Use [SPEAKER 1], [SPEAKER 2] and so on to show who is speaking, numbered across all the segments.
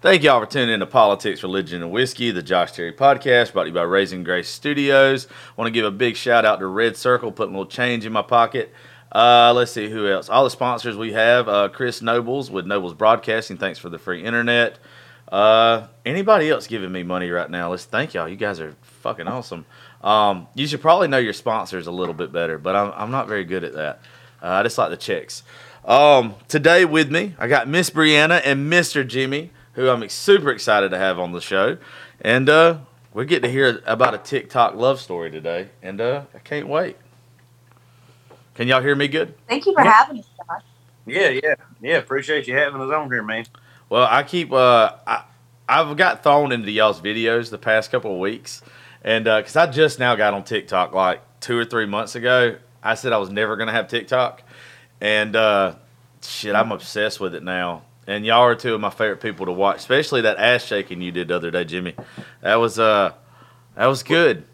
[SPEAKER 1] Thank y'all for tuning in to Politics, Religion, and Whiskey, the Josh Terry podcast brought to you by Raising Grace Studios. want to give a big shout out to Red Circle, putting a little change in my pocket. Uh, let's see who else. All the sponsors we have uh, Chris Nobles with Nobles Broadcasting. Thanks for the free internet. Uh, anybody else giving me money right now? Let's thank y'all. You guys are fucking awesome. Um, you should probably know your sponsors a little bit better, but I'm, I'm not very good at that. Uh, I just like the checks. Um, today with me, I got Miss Brianna and Mr. Jimmy who I'm super excited to have on the show. And uh, we get to hear about a TikTok love story today. And uh, I can't wait. Can y'all hear me good?
[SPEAKER 2] Thank you for yeah. having us, Josh.
[SPEAKER 3] Yeah, yeah, yeah. Appreciate you having us on here, man.
[SPEAKER 1] Well, I keep uh, I, I've got thrown into y'all's videos the past couple of weeks, and because uh, I just now got on TikTok like two or three months ago, I said I was never gonna have TikTok, and uh, shit, I'm obsessed with it now and y'all are two of my favorite people to watch, especially that ass shaking you did the other day, Jimmy. That was uh, that was good.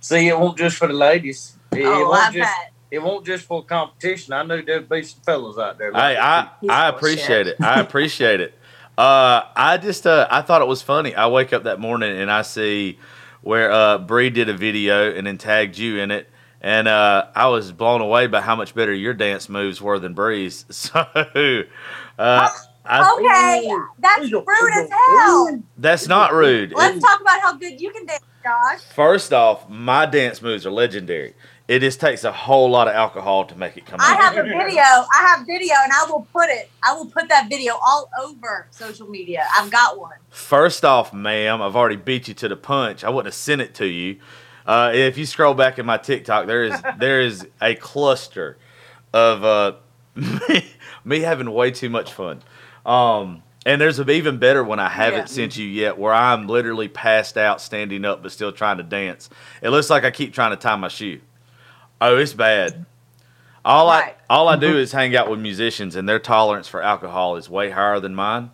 [SPEAKER 3] See, it won't just for the ladies. It,
[SPEAKER 2] oh,
[SPEAKER 3] it won't
[SPEAKER 2] I
[SPEAKER 3] just,
[SPEAKER 2] bet.
[SPEAKER 3] It won't just for competition. I know there'd be some fellas out there.
[SPEAKER 1] Like I, I, I appreciate it. I appreciate it. Uh, I just uh, I thought it was funny. I wake up that morning and I see where uh, Bree did a video and then tagged you in it and uh, I was blown away by how much better your dance moves were than Bree's. So, uh,
[SPEAKER 2] I, okay, that's rude as hell.
[SPEAKER 1] That's not rude.
[SPEAKER 2] Let's talk about how good you can dance, Josh.
[SPEAKER 1] First off, my dance moves are legendary. It just takes a whole lot of alcohol to make it come out.
[SPEAKER 2] I out. have a video. I have video, and I will put it. I will put that video all over social media. I've got one.
[SPEAKER 1] First off, ma'am, I've already beat you to the punch. I wouldn't have sent it to you. Uh, if you scroll back in my TikTok, there is there is a cluster of uh, me, me, having way too much fun. Um, and there's an even better one I haven't yeah. sent you yet, where I'm literally passed out, standing up, but still trying to dance. It looks like I keep trying to tie my shoe. Oh, it's bad. All right. I all I do is hang out with musicians, and their tolerance for alcohol is way higher than mine,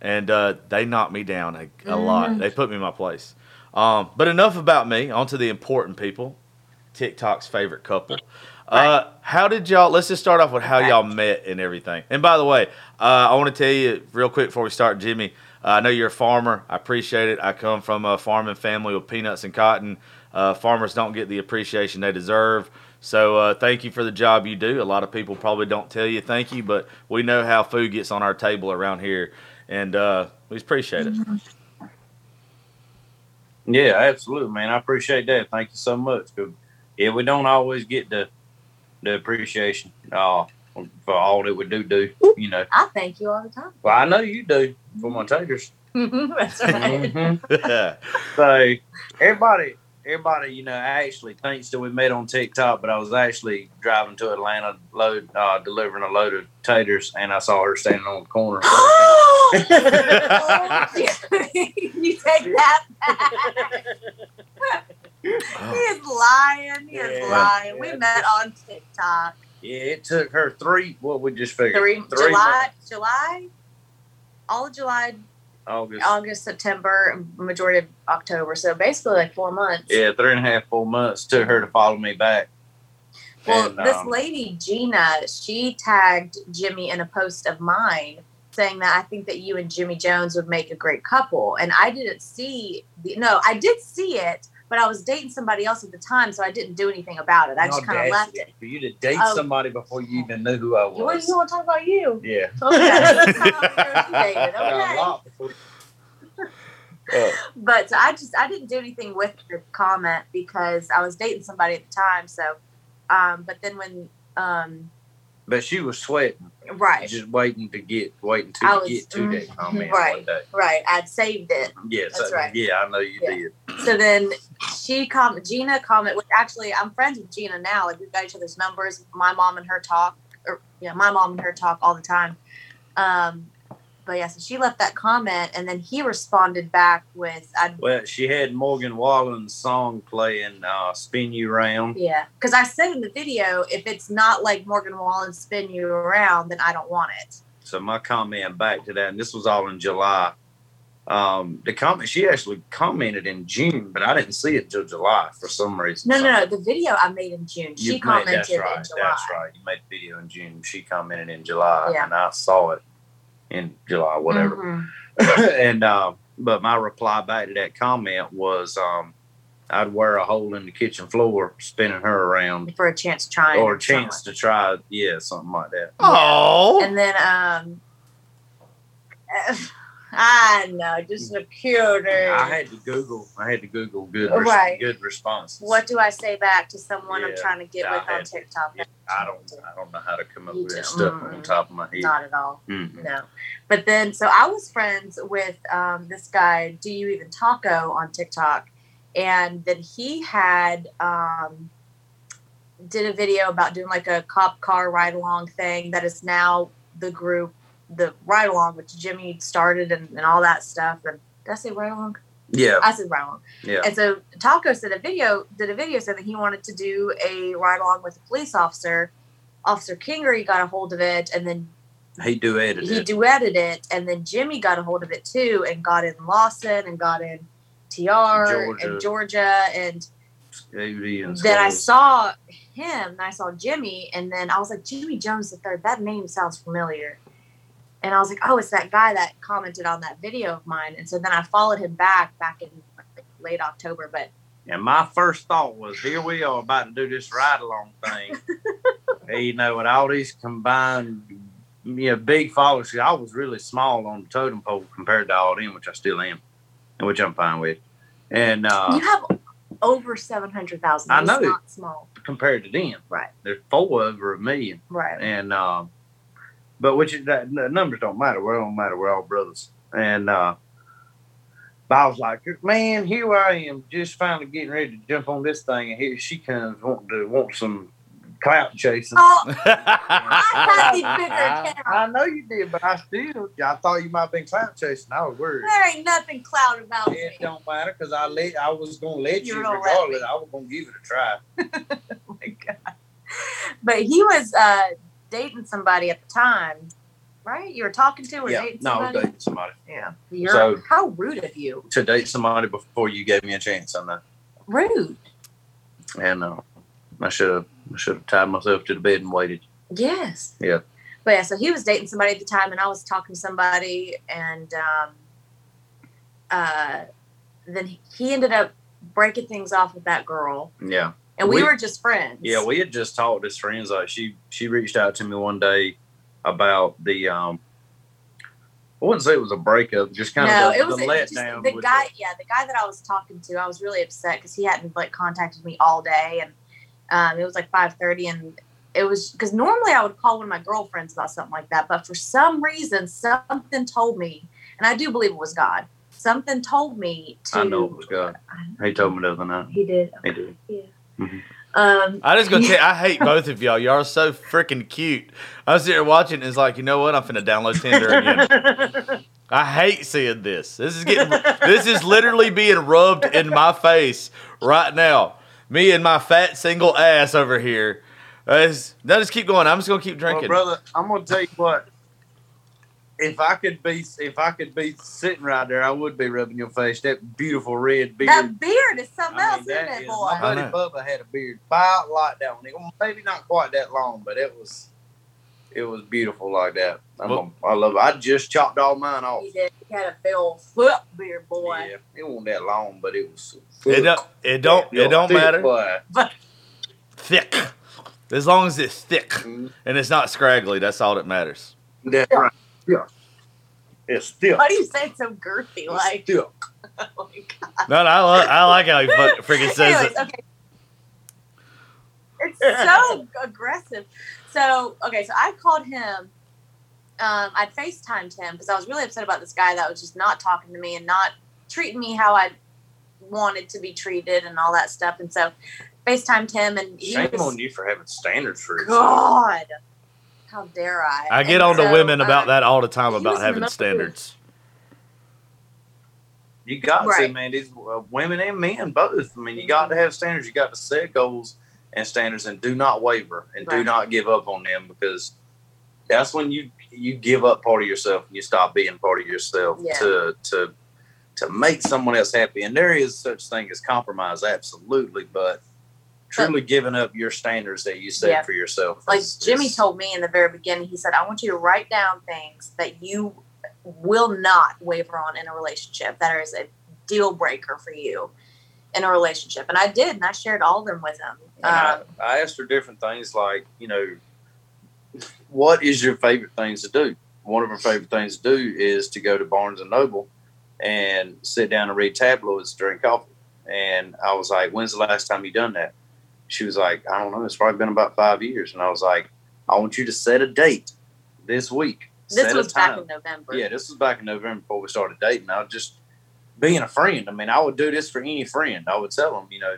[SPEAKER 1] and uh, they knock me down a, a mm. lot. They put me in my place. Um, but enough about me. On to the important people. TikTok's favorite couple. Uh, how did y'all? Let's just start off with how y'all met and everything. And by the way, uh, I want to tell you real quick before we start, Jimmy. Uh, I know you're a farmer. I appreciate it. I come from a farming family with peanuts and cotton. Uh, farmers don't get the appreciation they deserve. So uh, thank you for the job you do. A lot of people probably don't tell you thank you, but we know how food gets on our table around here, and uh, we appreciate it. Mm-hmm.
[SPEAKER 3] Yeah, absolutely, man. I appreciate that. Thank you so much. Cause, yeah, we don't always get the the appreciation uh, for all that we do do. You know,
[SPEAKER 2] I thank you all the time.
[SPEAKER 3] Well, I know you do for my taters.
[SPEAKER 2] That's right.
[SPEAKER 3] Mm-hmm. so everybody, everybody, you know, actually thinks that we met on TikTok, but I was actually driving to Atlanta, load uh, delivering a load of taters, and I saw her standing on the corner.
[SPEAKER 2] you take that back. Oh. He is lying. He yeah. is lying. Yeah. We met on TikTok.
[SPEAKER 3] Yeah, it took her three. What we just figured?
[SPEAKER 2] Three, three July, months. July, all of July,
[SPEAKER 3] August,
[SPEAKER 2] August, September, majority of October. So basically, like four months.
[SPEAKER 3] Yeah, three and a half, four months took her to follow me back.
[SPEAKER 2] Well, and, this um, lady Gina, she tagged Jimmy in a post of mine saying that I think that you and Jimmy Jones would make a great couple. And I didn't see the, no, I did see it, but I was dating somebody else at the time, so I didn't do anything about it. I just kind of left it.
[SPEAKER 3] For you to date oh. somebody before you even knew who I was.
[SPEAKER 2] What, do you want to talk about you?
[SPEAKER 3] Yeah.
[SPEAKER 2] Okay. okay. but I just I didn't do anything with your comment because I was dating somebody at the time. So, um, but then when um,
[SPEAKER 3] but she was sweating.
[SPEAKER 2] Right.
[SPEAKER 3] Just waiting to get, waiting to was, get to that comment
[SPEAKER 2] right,
[SPEAKER 3] one day.
[SPEAKER 2] Right. I'd saved it.
[SPEAKER 3] Yes.
[SPEAKER 2] That's
[SPEAKER 3] I,
[SPEAKER 2] right.
[SPEAKER 3] Yeah, I know you yeah. did.
[SPEAKER 2] So then she comment, Gina comment, which actually I'm friends with Gina now. Like we've got each other's numbers. My mom and her talk, or yeah, my mom and her talk all the time. Um, but yeah, so she left that comment, and then he responded back with, I'd,
[SPEAKER 3] "Well, she had Morgan Wallen's song playing, uh, "Spin You Around."
[SPEAKER 2] Yeah, because I said in the video, if it's not like Morgan Wallen "Spin You Around," then I don't want it.
[SPEAKER 3] So my comment back to that, and this was all in July. Um, the comment she actually commented in June, but I didn't see it till July for some reason.
[SPEAKER 2] No, no, no. The video I made in June. She commented made, that's
[SPEAKER 3] right,
[SPEAKER 2] in July.
[SPEAKER 3] That's right. You made the video in June. She commented in July, yeah. and I saw it in July, whatever. Mm-hmm. and uh, but my reply back to that comment was, um, I'd wear a hole in the kitchen floor, spinning her around
[SPEAKER 2] for a chance to try,
[SPEAKER 3] or a chance to try, yeah, something like that.
[SPEAKER 1] Oh,
[SPEAKER 2] and then um. I know, just a cuter.
[SPEAKER 3] I had to Google. I had to Google good, res- right. good responses.
[SPEAKER 2] What do I say back to someone yeah, I'm trying to get with on TikTok?
[SPEAKER 3] Yeah, I don't. I don't know how to come up you with that stuff mm on top of my head.
[SPEAKER 2] Not at all. mm No. But then, so I was friends with um, this guy. Do you even taco on TikTok? And then he had um, did a video about doing like a cop car ride along thing that is now the group the ride along, which Jimmy started and, and all that stuff. And did I say ride along?
[SPEAKER 3] Yeah. I
[SPEAKER 2] said ride along.
[SPEAKER 3] Yeah.
[SPEAKER 2] And so Taco said a video did a video saying that he wanted to do a ride along with a police officer. Officer Kingery got a hold of it and then
[SPEAKER 3] he duetted
[SPEAKER 2] he it. He duetted it and then Jimmy got a hold of it too and got in Lawson and got in TR Georgia. and Georgia and
[SPEAKER 3] and
[SPEAKER 2] then I saw him and I saw Jimmy and then I was like Jimmy Jones the third that name sounds familiar and I was like, oh, it's that guy that commented on that video of mine. And so then I followed him back back in late October. But
[SPEAKER 3] and my first thought was, here we are about to do this ride along thing. you know, with all these combined, you know, big followers. I was really small on the totem pole compared to all them, which I still am, and which I'm fine with. And uh,
[SPEAKER 2] you have over seven hundred thousand. I know, not small
[SPEAKER 3] compared to them.
[SPEAKER 2] Right.
[SPEAKER 3] There's four over a million.
[SPEAKER 2] Right.
[SPEAKER 3] And um, but which that, the numbers don't matter. We don't matter. We're all brothers. And uh, but I was like, man, here I am, just finally getting ready to jump on this thing, and here she comes wanting to want some clout chasing.
[SPEAKER 2] Oh, I had
[SPEAKER 3] I know you did, but I still, I thought you might have been clout chasing. I was worried.
[SPEAKER 2] There ain't nothing clout about
[SPEAKER 3] it. It don't matter because I let, I was gonna let you, you regardless. I was gonna give it a try.
[SPEAKER 2] oh my god! But he was. uh dating somebody at the time, right? You were talking to or
[SPEAKER 3] yeah,
[SPEAKER 2] dating
[SPEAKER 3] somebody? No, I was dating somebody.
[SPEAKER 2] Yeah. You're, so how rude of you
[SPEAKER 3] to date somebody before you gave me a chance on that.
[SPEAKER 2] Rude.
[SPEAKER 3] And uh, I should have I should have tied myself to the bed and waited.
[SPEAKER 2] Yes.
[SPEAKER 3] Yeah.
[SPEAKER 2] But yeah, so he was dating somebody at the time, and I was talking to somebody, and um, uh, then he ended up breaking things off with that girl.
[SPEAKER 3] Yeah
[SPEAKER 2] and we, we, were just friends.
[SPEAKER 3] Yeah, we had just talked as friends. Like she she reached out to me one day about the um. I wouldn't say it was a breakup, just kind no, of the, it was the letdown.
[SPEAKER 2] The guy, the, yeah, the guy that I was talking to, I was really upset because he hadn't like contacted me all day, and um, it was like five thirty, and it was because normally I would call one of my girlfriends about something like that, but for some reason, something told me, and I do believe it was God. Something told me to.
[SPEAKER 3] I know it was God. He told me the other night.
[SPEAKER 2] He did.
[SPEAKER 3] He did.
[SPEAKER 2] Yeah. Mm-hmm. Um,
[SPEAKER 1] I just gonna tell you, I hate both of y'all. Y'all are so freaking cute. I was here watching, and it's like, you know what? I'm finna download Tinder again. I hate seeing this. This is getting, this is literally being rubbed in my face right now. Me and my fat single ass over here. Uh, now just keep going. I'm just gonna keep drinking,
[SPEAKER 3] well, brother. I'm gonna tell you what if I could be if I could be sitting right there, I would be rubbing your face. That beautiful red beard.
[SPEAKER 2] That beard is something I mean, else, isn't it, boy?
[SPEAKER 3] My buddy Bubba had a beard about like that one. Maybe not quite that long, but it was it was beautiful like that. Well, a, I love it. I just chopped all mine off.
[SPEAKER 2] He did. He had a full foot beard, boy.
[SPEAKER 3] Yeah, it wasn't that long, but it was.
[SPEAKER 1] It don't. It don't. It don't matter.
[SPEAKER 2] But
[SPEAKER 1] thick. As long as it's thick mm-hmm. and it's not scraggly, that's all that matters.
[SPEAKER 3] That's right. Yeah. It's still.
[SPEAKER 2] Why do you say it so girthy? Like
[SPEAKER 3] still.
[SPEAKER 2] oh my god.
[SPEAKER 1] No, no, I, love, I like how he freaking says Anyways, it.
[SPEAKER 2] Okay. It's so aggressive. So okay, so I called him. Um, I'd FaceTimed him because I was really upset about this guy that was just not talking to me and not treating me how I wanted to be treated and all that stuff. And so FaceTimed him and
[SPEAKER 3] shame was, on you for having standards for
[SPEAKER 2] yourself. God. How dare I?
[SPEAKER 1] I get on to women about um, that all the time about having standards.
[SPEAKER 3] You got right. to, man. These uh, women and men both. I mean, you got to have standards. You got to set goals and standards, and do not waver and right. do not give up on them because that's when you you give up part of yourself and you stop being part of yourself yeah. to to to make someone else happy. And there is such thing as compromise, absolutely, but truly giving up your standards that you set yeah. for yourself.
[SPEAKER 2] Like Jimmy told me in the very beginning, he said, I want you to write down things that you will not waver on in a relationship that is a deal breaker for you in a relationship. And I did, and I shared all of them with him.
[SPEAKER 3] Um, I, I asked her different things like, you know, what is your favorite things to do? One of her favorite things to do is to go to Barnes and Noble and sit down and read tabloids, drink coffee. And I was like, when's the last time you done that? She was like, I don't know. It's probably been about five years. And I was like, I want you to set a date this week.
[SPEAKER 2] This set was back in November.
[SPEAKER 3] Yeah, this was back in November before we started dating. I was just being a friend. I mean, I would do this for any friend. I would tell them, you know,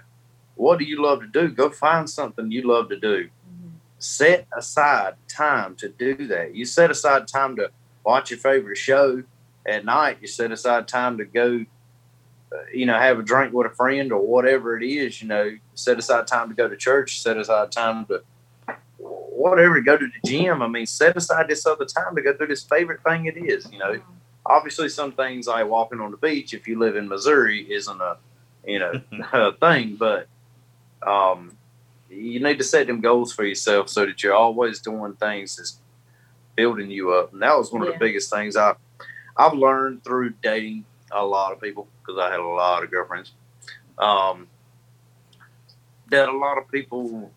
[SPEAKER 3] what do you love to do? Go find something you love to do. Mm-hmm. Set aside time to do that. You set aside time to watch your favorite show at night. You set aside time to go you know, have a drink with a friend or whatever it is, you know, set aside time to go to church, set aside time to whatever, go to the gym. I mean, set aside this other time to go do this favorite thing it is, you know. Obviously, some things like walking on the beach, if you live in Missouri, isn't a, you know, a thing, but um, you need to set them goals for yourself so that you're always doing things that's building you up. And that was one of the biggest things I, I've learned through dating a lot of people because I had a lot of girlfriends. Um, that a lot of people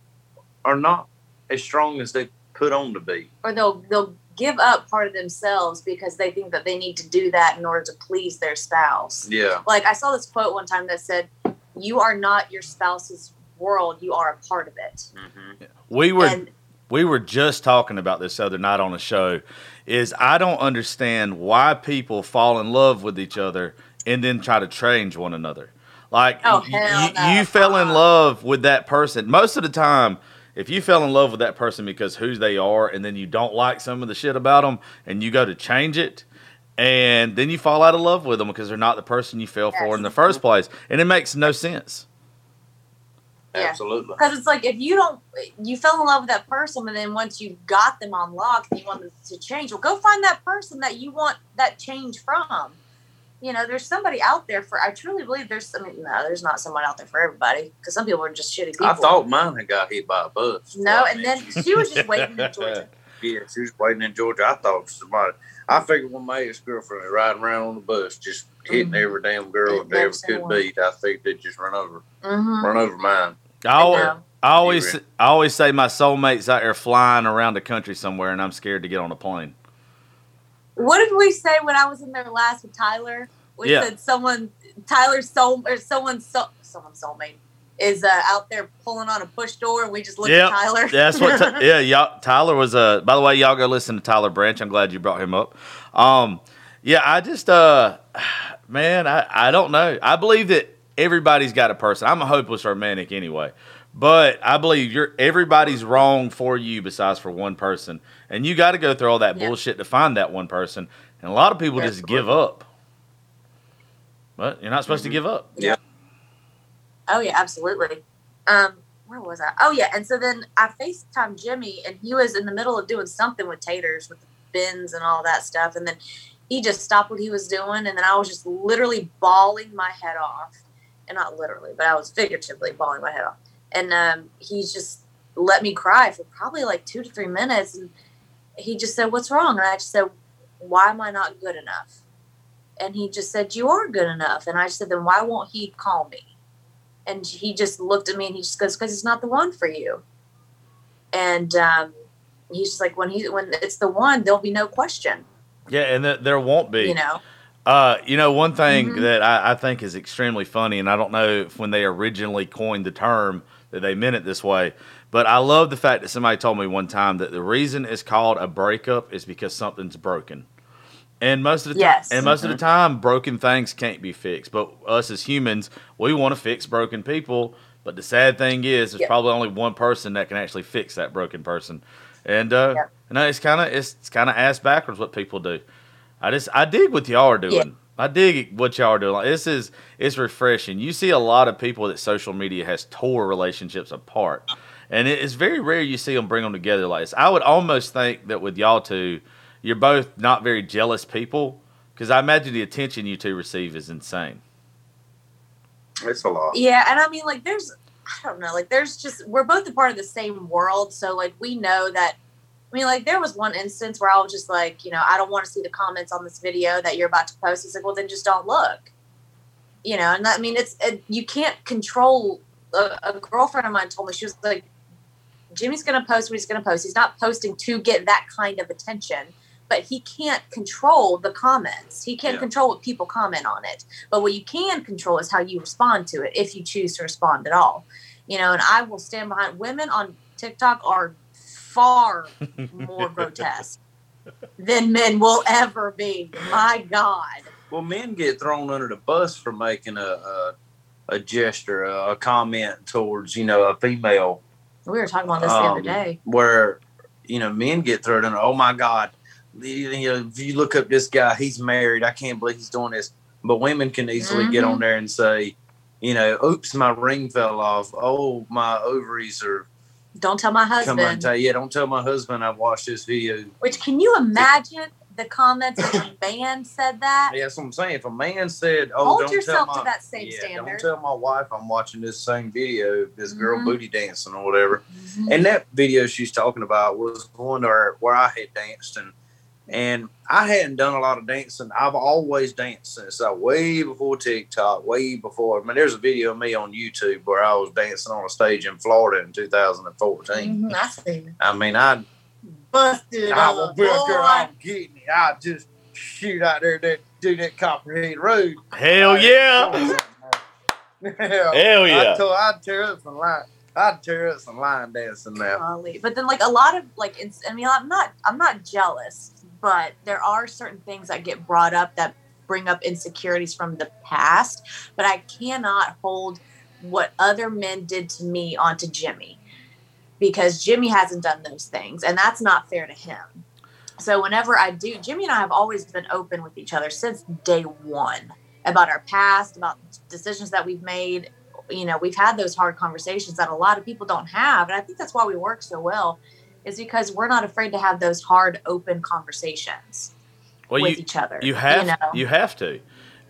[SPEAKER 3] are not as strong as they put on to be,
[SPEAKER 2] or they'll they'll give up part of themselves because they think that they need to do that in order to please their spouse.
[SPEAKER 3] Yeah.
[SPEAKER 2] Like I saw this quote one time that said, "You are not your spouse's world; you are a part of it."
[SPEAKER 1] Mm-hmm. We were. And, we were just talking about this other night on a show is I don't understand why people fall in love with each other and then try to change one another. Like oh, you, no. you fell in uh-uh. love with that person. Most of the time, if you fell in love with that person because who they are and then you don't like some of the shit about them and you go to change it and then you fall out of love with them because they're not the person you fell yes. for in the first place and it makes no sense
[SPEAKER 3] yeah. Absolutely.
[SPEAKER 2] Because it's like if you don't, you fell in love with that person, and then once you got them on lock and you want them to change, well, go find that person that you want that change from. You know, there's somebody out there for. I truly believe there's. I mean, no, there's not someone out there for everybody because some people are just shitty people. I
[SPEAKER 3] thought mine had got hit by a bus.
[SPEAKER 2] No, and then she was just waiting in Georgia.
[SPEAKER 3] Yeah, she was waiting in Georgia. I thought somebody. I figured when my ex girlfriend riding around on the bus, just hitting mm-hmm. every damn girl that ever could beat. I think they just run over, mm-hmm. run over mine.
[SPEAKER 1] I always, I always, I always say my soulmate's out there flying around the country somewhere, and I'm scared to get on a plane.
[SPEAKER 2] What did we say when I was in there last with Tyler? We yeah. said someone, Tyler's soul, or someone's soul, someone's soulmate is uh, out there pulling on a push door, and we just look yep. at Tyler.
[SPEAKER 1] That's what. T- yeah, y'all, Tyler was. Uh, by the way, y'all go listen to Tyler Branch. I'm glad you brought him up. Um, yeah, I just, uh, man, I, I don't know. I believe that everybody's got a person. I'm a hopeless romantic anyway. But I believe you're everybody's wrong for you besides for one person. And you got to go through all that bullshit to find that one person. And a lot of people just give up. But you're not supposed mm-hmm. to give up.
[SPEAKER 3] Yeah.
[SPEAKER 2] Oh yeah, absolutely. Um, where was I? Oh yeah, and so then I FaceTime Jimmy and he was in the middle of doing something with taters with the bins and all that stuff. And then he just stopped what he was doing and then I was just literally bawling my head off and not literally, but I was figuratively bawling my head off. And um, he just let me cry for probably like two to three minutes. And he just said, What's wrong? And I just said, Why am I not good enough? And he just said, You are good enough. And I said, Then why won't he call me? And he just looked at me and he just goes, Because it's not the one for you. And um, he's just like, When he when it's the one, there'll be no question.
[SPEAKER 1] Yeah, and th- there won't be.
[SPEAKER 2] You know.
[SPEAKER 1] Uh, you know, one thing mm-hmm. that I, I, think is extremely funny, and I don't know if when they originally coined the term that they meant it this way, but I love the fact that somebody told me one time that the reason it's called a breakup is because something's broken. And most of the
[SPEAKER 2] yes.
[SPEAKER 1] time, and most mm-hmm. of the mm-hmm. time, broken things can't be fixed. But us as humans, we want to fix broken people. But the sad thing is, there's yep. probably only one person that can actually fix that broken person. And uh, yep. you know, it's kind of it's, it's kind of ass backwards what people do. I just I dig what y'all are doing. Yeah. I dig what y'all are doing. Like, this is it's refreshing. You see a lot of people that social media has tore relationships apart, and it is very rare you see them bring them together like this. I would almost think that with y'all two, you're both not very jealous people because I imagine the attention you two receive is insane.
[SPEAKER 3] It's a lot.
[SPEAKER 2] Yeah, and I mean, like, there's I don't know, like there's just we're both a part of the same world, so like we know that. I mean, like there was one instance where I was just like, you know, I don't want to see the comments on this video that you're about to post. It's like, well, then just don't look. You know, and I mean, it's it, you can't control. A, a girlfriend of mine told me she was like, Jimmy's going to post what he's going to post. He's not posting to get that kind of attention but he can't control the comments. He can't yeah. control what people comment on it. But what you can control is how you respond to it if you choose to respond at all. You know, and I will stand behind women on TikTok are far more grotesque than men will ever be. My God.
[SPEAKER 3] Well, men get thrown under the bus for making a a, a gesture, a, a, comment towards you know a female.
[SPEAKER 2] We were talking about this um, the other um, day.
[SPEAKER 3] Where you know men get thrown under. Oh my God, you know, if you look up this guy, he's married. I can't believe he's doing this. But women can easily mm-hmm. get on mm-hmm. there and say, you know, oops, my ring fell off. Oh, my ovaries are.
[SPEAKER 2] Don't tell my husband. Come on,
[SPEAKER 3] tell, yeah, don't tell my husband I've watched this video.
[SPEAKER 2] Which can you imagine the comments if a man said that?
[SPEAKER 3] Yeah, that's what I'm saying. If a man said, "Oh,
[SPEAKER 2] hold
[SPEAKER 3] don't
[SPEAKER 2] yourself
[SPEAKER 3] tell my,
[SPEAKER 2] to that same yeah, standard,"
[SPEAKER 3] don't tell my wife I'm watching this same video, this girl mm-hmm. booty dancing or whatever. Mm-hmm. And that video she's talking about was one where where I had danced and and I hadn't done a lot of dancing. I've always danced since I way before TikTok, way before. I mean, there's a video of me on YouTube where I was dancing on a stage in Florida in 2014. Mm-hmm, I see. I mean, I
[SPEAKER 2] busted. I was
[SPEAKER 3] girl. I'm getting it. I just shoot out there that do that Copperhead Road.
[SPEAKER 1] Hell yeah! Hell yeah!
[SPEAKER 3] I told, I'd tear up some line. I'd tear up some line dancing now.
[SPEAKER 2] But then, like a lot of like, I mean, I'm not, I'm not jealous but there are certain things that get brought up that bring up insecurities from the past. But I cannot hold what other men did to me onto Jimmy because Jimmy hasn't done those things, and that's not fair to him. So whenever I do, Jimmy and I have always been open with each other since day one about our past, about decisions that we've made. You know, we've had those hard conversations that a lot of people don't have, and I think that's why we work so well is because we're not afraid to have those hard, open conversations well, with
[SPEAKER 1] you,
[SPEAKER 2] each other.
[SPEAKER 1] You have you, know? you have to.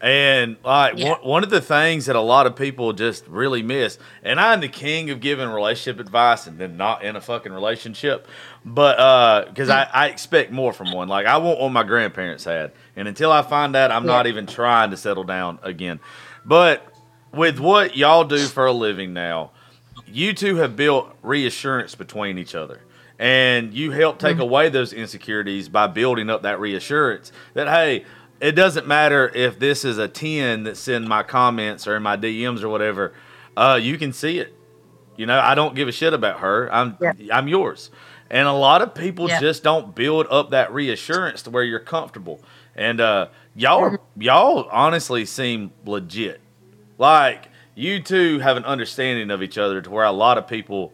[SPEAKER 1] And like yeah. one, one of the things that a lot of people just really miss, and I'm the king of giving relationship advice and then not in a fucking relationship, but because uh, I, I expect more from one. Like I want what my grandparents had, and until I find that, I'm yeah. not even trying to settle down again. But with what y'all do for a living now, you two have built reassurance between each other and you help take mm-hmm. away those insecurities by building up that reassurance that hey it doesn't matter if this is a 10 that's in my comments or in my dms or whatever uh, you can see it you know i don't give a shit about her i'm yeah. i'm yours and a lot of people yeah. just don't build up that reassurance to where you're comfortable and uh, y'all mm-hmm. y'all honestly seem legit like you two have an understanding of each other to where a lot of people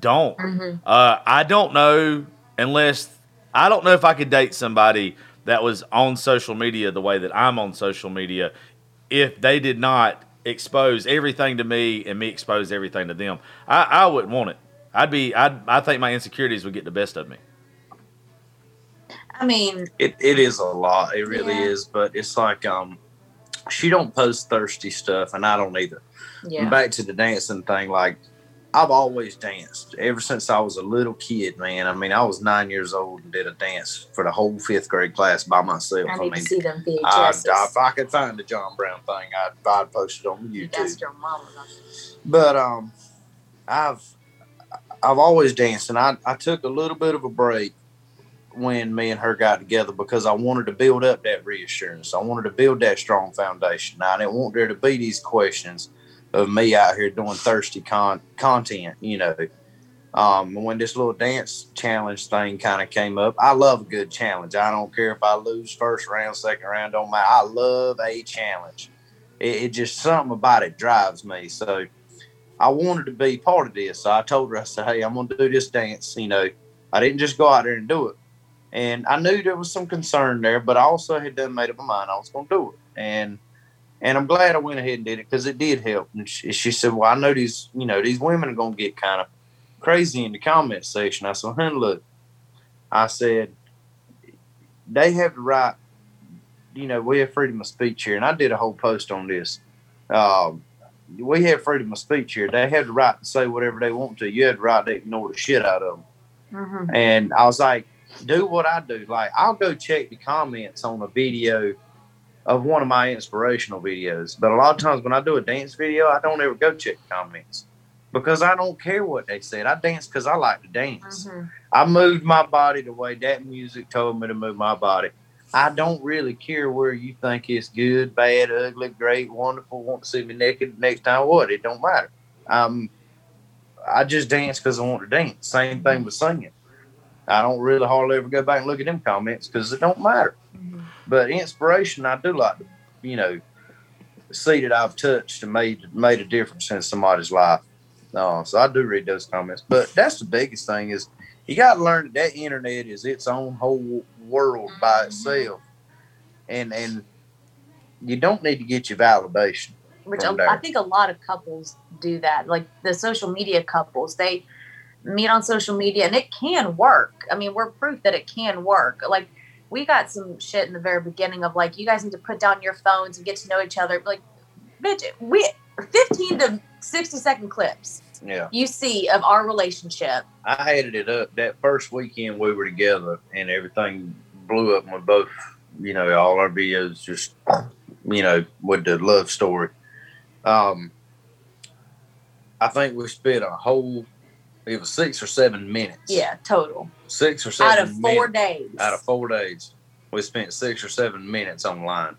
[SPEAKER 1] don't. Mm-hmm. Uh, I don't know unless I don't know if I could date somebody that was on social media the way that I'm on social media if they did not expose everything to me and me expose everything to them. I, I wouldn't want it. I'd be I'd I think my insecurities would get the best of me.
[SPEAKER 2] I mean
[SPEAKER 3] it, it is a lot. It really yeah. is. But it's like um she don't post thirsty stuff and I don't either. Yeah. back to the dancing thing, like I've always danced ever since I was a little kid, man. I mean, I was nine years old and did a dance for the whole fifth grade class by myself.
[SPEAKER 2] I, I
[SPEAKER 3] mean,
[SPEAKER 2] see them VHSs.
[SPEAKER 3] I, if I could find the John Brown thing, I'd, I'd post it on YouTube. That's your mama. But um, I've I've always danced, and I, I took a little bit of a break when me and her got together because I wanted to build up that reassurance. I wanted to build that strong foundation. Now, I didn't want there to be these questions of me out here doing thirsty con- content, you know. Um, when this little dance challenge thing kind of came up, I love a good challenge. I don't care if I lose first round, second round, don't matter. I love a challenge. It, it just something about it drives me. So I wanted to be part of this. So I told her, I said, "Hey, I'm gonna do this dance." You know, I didn't just go out there and do it. And I knew there was some concern there, but I also had done made up my mind I was gonna do it. And and I'm glad I went ahead and did it because it did help. And she, she, said, "Well, I know these, you know, these women are gonna get kind of crazy in the comment section." I said, "Hun, look," I said, "They have the right, you know, we have freedom of speech here." And I did a whole post on this. Um, we have freedom of speech here. They have the right to say whatever they want to. You have the right to ignore the shit out of them. Mm-hmm. And I was like, do what I do. Like, I'll go check the comments on a video of one of my inspirational videos. But a lot of times when I do a dance video, I don't ever go check comments because I don't care what they said. I dance because I like to dance. Mm-hmm. I moved my body the way that music told me to move my body. I don't really care where you think it's good, bad, ugly, great, wonderful. Want to see me naked next time? What? It don't matter. Um, I just dance because I want to dance. Same thing with singing. I don't really hardly ever go back and look at them comments because it don't matter. Mm-hmm. But inspiration, I do like to, you know, see that I've touched and made made a difference in somebody's life. Uh, so I do read those comments. But that's the biggest thing is you got to learn that that internet is its own whole world by mm-hmm. itself, and and you don't need to get your validation.
[SPEAKER 2] Which I think a lot of couples do that. Like the social media couples, they meet on social media, and it can work. I mean, we're proof that it can work. Like we got some shit in the very beginning of like, you guys need to put down your phones and get to know each other. Like, bitch, we 15 to 60 second clips
[SPEAKER 3] yeah.
[SPEAKER 2] you see of our relationship.
[SPEAKER 3] I hated it up. That first weekend we were together and everything blew up and we both you know all our videos just you know with the love story. Um i think we spent a whole it was six or seven minutes.
[SPEAKER 2] Yeah total
[SPEAKER 3] six or seven
[SPEAKER 2] out of four days
[SPEAKER 3] out of four days we spent six or seven minutes online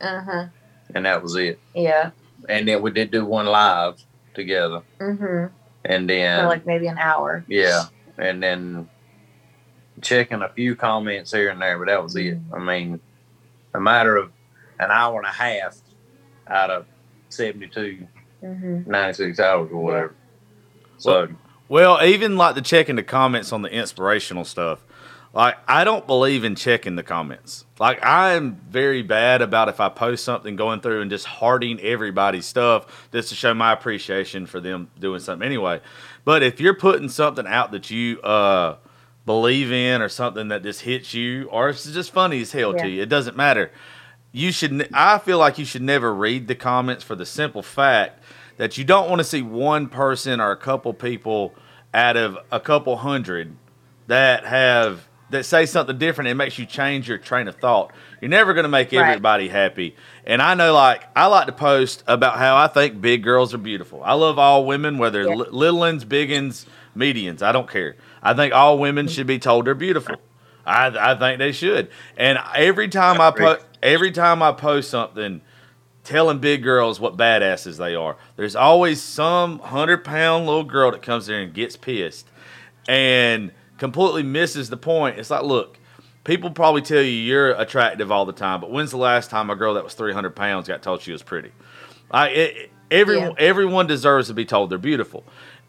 [SPEAKER 2] uh-huh
[SPEAKER 3] and that was it
[SPEAKER 2] yeah
[SPEAKER 3] and then we did do one live together.
[SPEAKER 2] Mm-hmm.
[SPEAKER 3] And then
[SPEAKER 2] For like maybe an hour.
[SPEAKER 3] Yeah, and then checking a few comments here and there, but that was mm-hmm. it. I mean, a matter of an hour and a half out of 72, mm-hmm. 96 hours or whatever. So.
[SPEAKER 1] Well, even like the checking the comments on the inspirational stuff, like I don't believe in checking the comments. Like I am very bad about if I post something going through and just hearting everybody's stuff just to show my appreciation for them doing something anyway. But if you're putting something out that you uh believe in or something that just hits you or it's just funny as hell yeah. to you, it doesn't matter. You should I feel like you should never read the comments for the simple fact that you don't want to see one person or a couple people out of a couple hundred that have that say something different, it makes you change your train of thought. You're never going to make everybody right. happy. And I know, like, I like to post about how I think big girls are beautiful. I love all women, whether yeah. little ones, big ones, medians. I don't care. I think all women should be told they're beautiful. I, I think they should. And every time I put, every time I post something telling big girls what badasses they are, there's always some hundred pound little girl that comes there and gets pissed. And completely misses the point. It's like, look, people probably tell you you're attractive all the time, but when's the last time a girl that was 300 pounds got told she was pretty? I, it, everyone, yeah. everyone deserves to be told they're beautiful.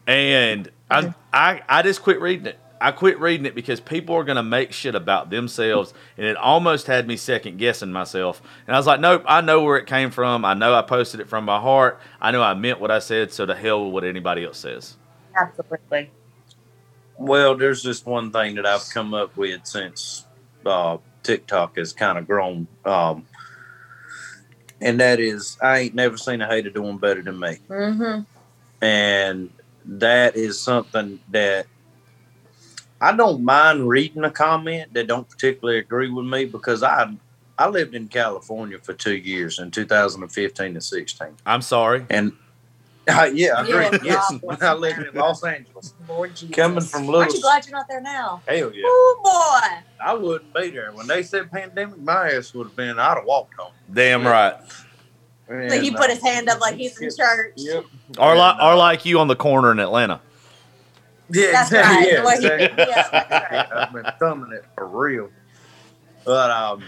[SPEAKER 1] And I, I, I just quit reading it. I quit reading it because people are going to make shit about themselves, and it almost had me second guessing myself. And I was like, nope, I know where it came from. I know I posted it from my heart. I know I meant what I said, so to hell with what anybody else says.
[SPEAKER 2] Absolutely.
[SPEAKER 3] Well, there's just one thing that I've come up with since uh, TikTok has kind of grown, um, and that is I ain't never seen a hater doing better than me.
[SPEAKER 2] Mm-hmm.
[SPEAKER 3] And that is something that I don't mind reading a comment that don't particularly agree with me because I I lived in California for two years in 2015 and 16.
[SPEAKER 1] I'm sorry.
[SPEAKER 3] And uh, yeah, I agree. yes, I live in Los Angeles.
[SPEAKER 2] Lord Jesus.
[SPEAKER 3] Coming from little.
[SPEAKER 2] Aren't you glad you're not there now?
[SPEAKER 3] Hell yeah.
[SPEAKER 2] Oh boy.
[SPEAKER 3] I wouldn't be there when they said pandemic. My ass would have been. I'd have walked home.
[SPEAKER 1] Damn right.
[SPEAKER 2] And, so he put his hand up like he's in church.
[SPEAKER 3] Yep.
[SPEAKER 1] Or like, or like you on the corner in Atlanta.
[SPEAKER 3] Yeah, that's exactly. Right. Yeah, exactly. yeah, right. I've been thumbing it for real. But um,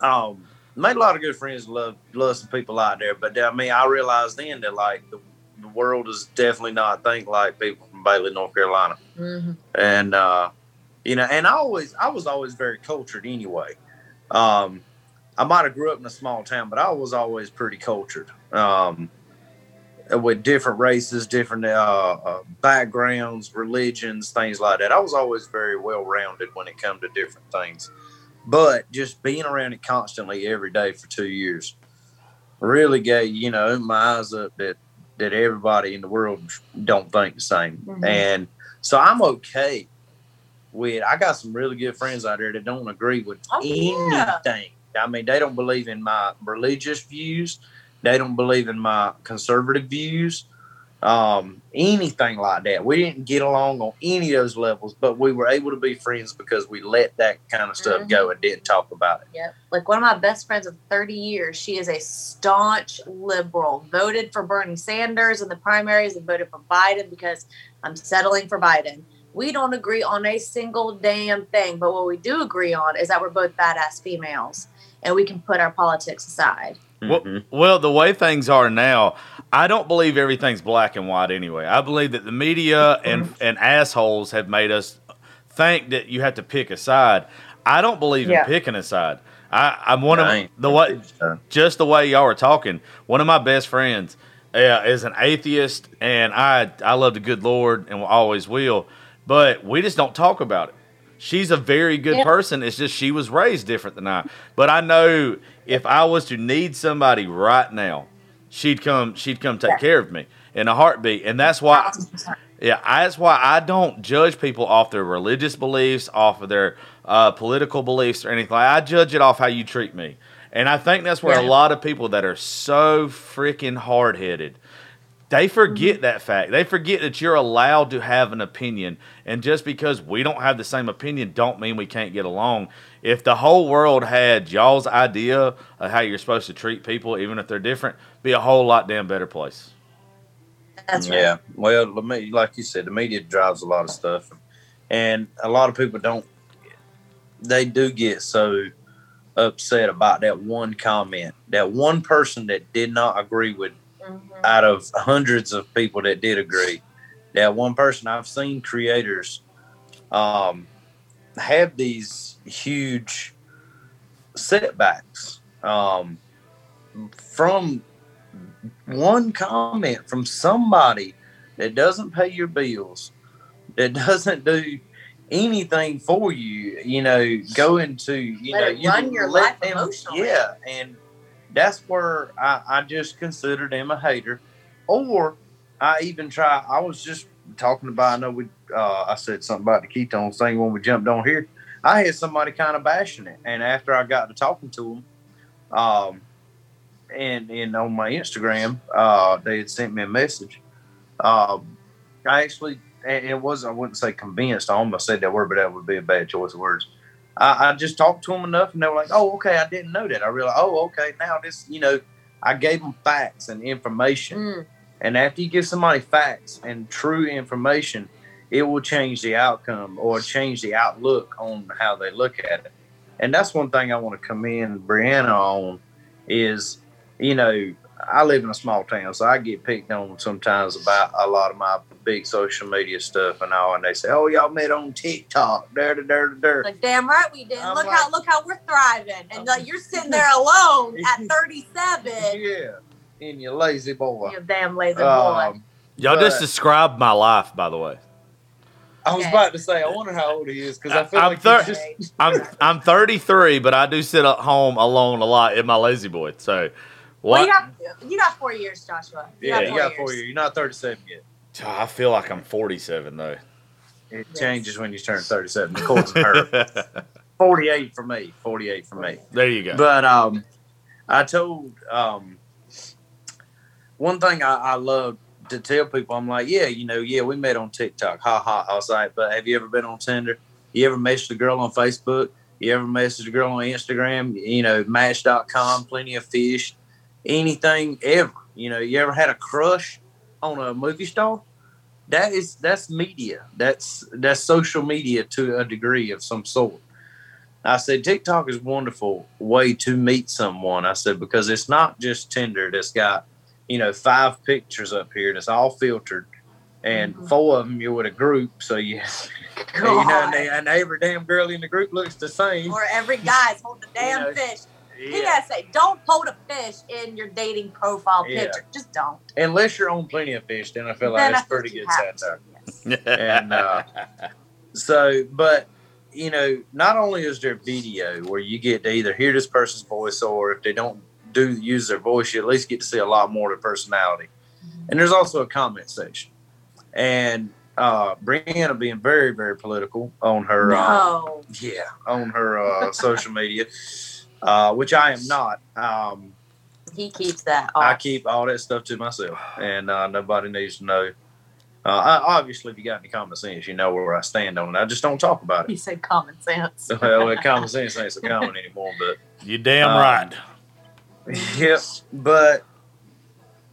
[SPEAKER 3] um, made a lot of good friends, love love some people out there. But I mean, I realized then that like the, the world is definitely not think like people from Bailey, North Carolina,
[SPEAKER 2] mm-hmm.
[SPEAKER 3] and uh, you know, and I always I was always very cultured anyway. Um, I might have grew up in a small town, but I was always pretty cultured. Um, with different races, different uh, uh, backgrounds, religions, things like that. I was always very well rounded when it come to different things. But just being around it constantly every day for two years, really gave you know my eyes up that that everybody in the world don't think the same, mm-hmm. and so I'm okay with. I got some really good friends out there that don't agree with oh, anything. Yeah. I mean, they don't believe in my religious views. They don't believe in my conservative views um, anything like that. We didn't get along on any of those levels, but we were able to be friends because we let that kind of stuff mm-hmm. go and didn't talk about it.
[SPEAKER 2] Yep. Like one of my best friends of 30 years, she is a staunch liberal, voted for Bernie Sanders in the primaries and voted for Biden because I'm settling for Biden. We don't agree on a single damn thing, but what we do agree on is that we're both badass females and we can put our politics aside.
[SPEAKER 1] Mm-hmm. Well, well, the way things are now, I don't believe everything's black and white anyway. I believe that the media and and assholes have made us think that you have to pick a side. I don't believe yeah. in picking a side. I, I'm one of the way, just the way y'all are talking. One of my best friends uh, is an atheist, and I I love the good Lord and always will. But we just don't talk about it. She's a very good yeah. person. It's just she was raised different than I. But I know if I was to need somebody right now, she'd come she'd come take yeah. care of me in a heartbeat and that's why yeah that's why i don't judge people off their religious beliefs off of their uh, political beliefs or anything i judge it off how you treat me and i think that's where yeah. a lot of people that are so freaking hard-headed they forget mm-hmm. that fact they forget that you're allowed to have an opinion and just because we don't have the same opinion don't mean we can't get along if the whole world had y'all's idea of how you're supposed to treat people, even if they're different, be a whole lot damn better place.
[SPEAKER 3] That's right. Yeah. Well, like you said, the media drives a lot of stuff, and a lot of people don't. They do get so upset about that one comment, that one person that did not agree with, mm-hmm. out of hundreds of people that did agree. That one person, I've seen creators um, have these huge setbacks um, from one comment from somebody that doesn't pay your bills, that doesn't do anything for you, you know, go into, you
[SPEAKER 2] let
[SPEAKER 3] know,
[SPEAKER 2] you run your life them, emotionally.
[SPEAKER 3] Yeah. And that's where I, I just considered them a hater. Or I even try, I was just talking about, I know we, uh, I said something about the ketones thing when we jumped on here. I had somebody kind of bashing it, and after I got to talking to them, um, and and on my Instagram, uh, they had sent me a message. Um, I actually, it was I wouldn't say convinced. I almost said that word, but that would be a bad choice of words. I, I just talked to them enough, and they were like, "Oh, okay, I didn't know that." I realized, "Oh, okay, now this, you know." I gave them facts and information, mm. and after you give somebody facts and true information, it will change the outcome or change the outlook on how they look at it. And that's one thing I want to commend Brianna on is, you know, I live in a small town, so I get picked on sometimes about a lot of my big social media stuff and all, and they say, "Oh, y'all met on TikTok." There, there, there.
[SPEAKER 2] Like, damn right we did. I'm look like, how look how we're thriving, and like you're sitting there alone at 37.
[SPEAKER 3] Yeah, and you lazy boy.
[SPEAKER 2] You damn lazy um, boy.
[SPEAKER 1] Y'all but, just described my life, by the way.
[SPEAKER 3] I was about to say, I wonder how old he is because I feel I'm like
[SPEAKER 1] thir- just... I'm I'm 33, but I do sit at home alone a lot in my La-Z-Boy. So,
[SPEAKER 2] what? Well, you, got, you got four years, Joshua.
[SPEAKER 3] You yeah, got you got years. four years. You're not 37 yet.
[SPEAKER 1] I feel like I'm 47 though.
[SPEAKER 3] It yes. changes when you turn 37. According to her, 48 for me. 48 for me.
[SPEAKER 1] There you go.
[SPEAKER 3] But um, I told um, one thing I, I love to tell people, I'm like, yeah, you know, yeah, we met on TikTok. Ha ha. I was like, but have you ever been on Tinder? You ever messaged a girl on Facebook? You ever messaged a girl on Instagram? You know, Match.com, plenty of fish, anything ever. You know, you ever had a crush on a movie star? That is that's media. That's that's social media to a degree of some sort. I said TikTok is wonderful way to meet someone. I said because it's not just Tinder that's got you know, five pictures up here that's all filtered, and mm-hmm. four of them you're with a group, so you, you know, and, they, and, every damn girl in the group looks the same.
[SPEAKER 2] Or every guy's holding a damn you know, fish. Yeah. He gotta say, don't hold a fish in your dating profile yeah. picture. Just don't.
[SPEAKER 3] Unless you're on plenty of fish, then I feel like it's pretty good satire. Yes. and uh, so, but you know, not only is there video where you get to either hear this person's voice or if they don't do use their voice, you at least get to see a lot more of their personality. Mm-hmm. And there's also a comment section. And uh, Brianna being very, very political on her, uh, no. uh, yeah, on her uh, social media, uh, which I am not. Um,
[SPEAKER 2] he keeps that.
[SPEAKER 3] Off. I keep all that stuff to myself, and uh, nobody needs to know. Uh, I, obviously, if you got any common sense, you know where I stand on it. I just don't talk about it.
[SPEAKER 2] You said common sense.
[SPEAKER 3] well, common sense ain't so common anymore, but
[SPEAKER 1] you damn um, right.
[SPEAKER 3] Yep, but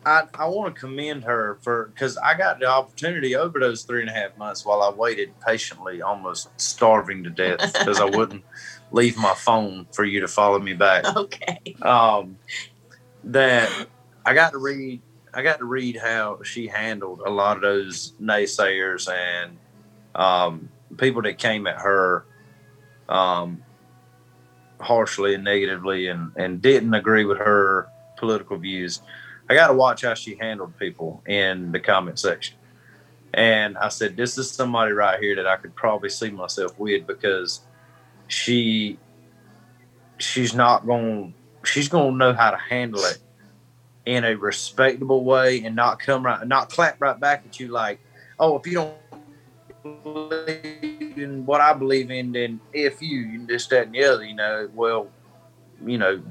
[SPEAKER 3] I I want to commend her for because I got the opportunity over those three and a half months while I waited patiently, almost starving to death because I wouldn't leave my phone for you to follow me back.
[SPEAKER 2] Okay.
[SPEAKER 3] Um, that I got to read. I got to read how she handled a lot of those naysayers and um, people that came at her um, harshly and negatively and, and didn't agree with her political views. I got to watch how she handled people in the comment section. And I said, this is somebody right here that I could probably see myself with because she she's not going she's going to know how to handle it in a respectable way and not come right, not clap right back at you like, oh, if you don't believe in what I believe in, then if you, and this, that, and the other, you know, well, you know,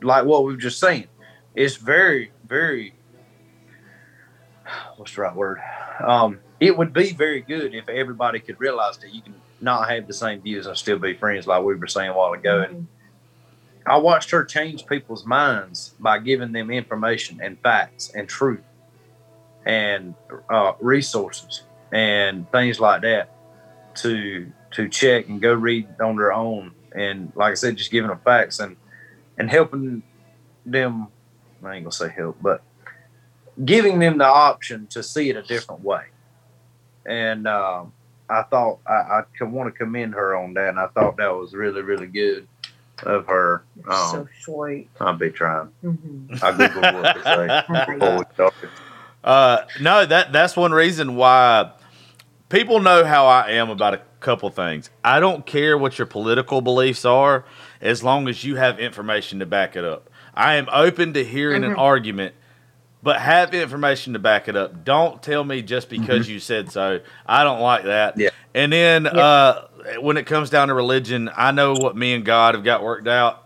[SPEAKER 3] like what we've just seen it's very, very, what's the right word? Um, it would be very good if everybody could realize that you can not have the same views and still be friends, like we were saying a while ago. Mm-hmm. And I watched her change people's minds by giving them information and facts and truth and uh, resources and things like that to to check and go read on their own. And like I said, just giving them facts and and helping them. I ain't gonna say help, but giving them the option to see it a different way. And uh, I thought I, I want to commend her on that, and I thought that was really really good of her.
[SPEAKER 2] Um, so sweet.
[SPEAKER 3] I'll be trying. Mm-hmm. I googled what to say before we
[SPEAKER 1] started. Uh, no, that that's one reason why people know how I am about a couple things. I don't care what your political beliefs are, as long as you have information to back it up. I am open to hearing mm-hmm. an argument, but have information to back it up. Don't tell me just because mm-hmm. you said so. I don't like that.
[SPEAKER 3] Yeah.
[SPEAKER 1] And then yeah. uh, when it comes down to religion, I know what me and God have got worked out.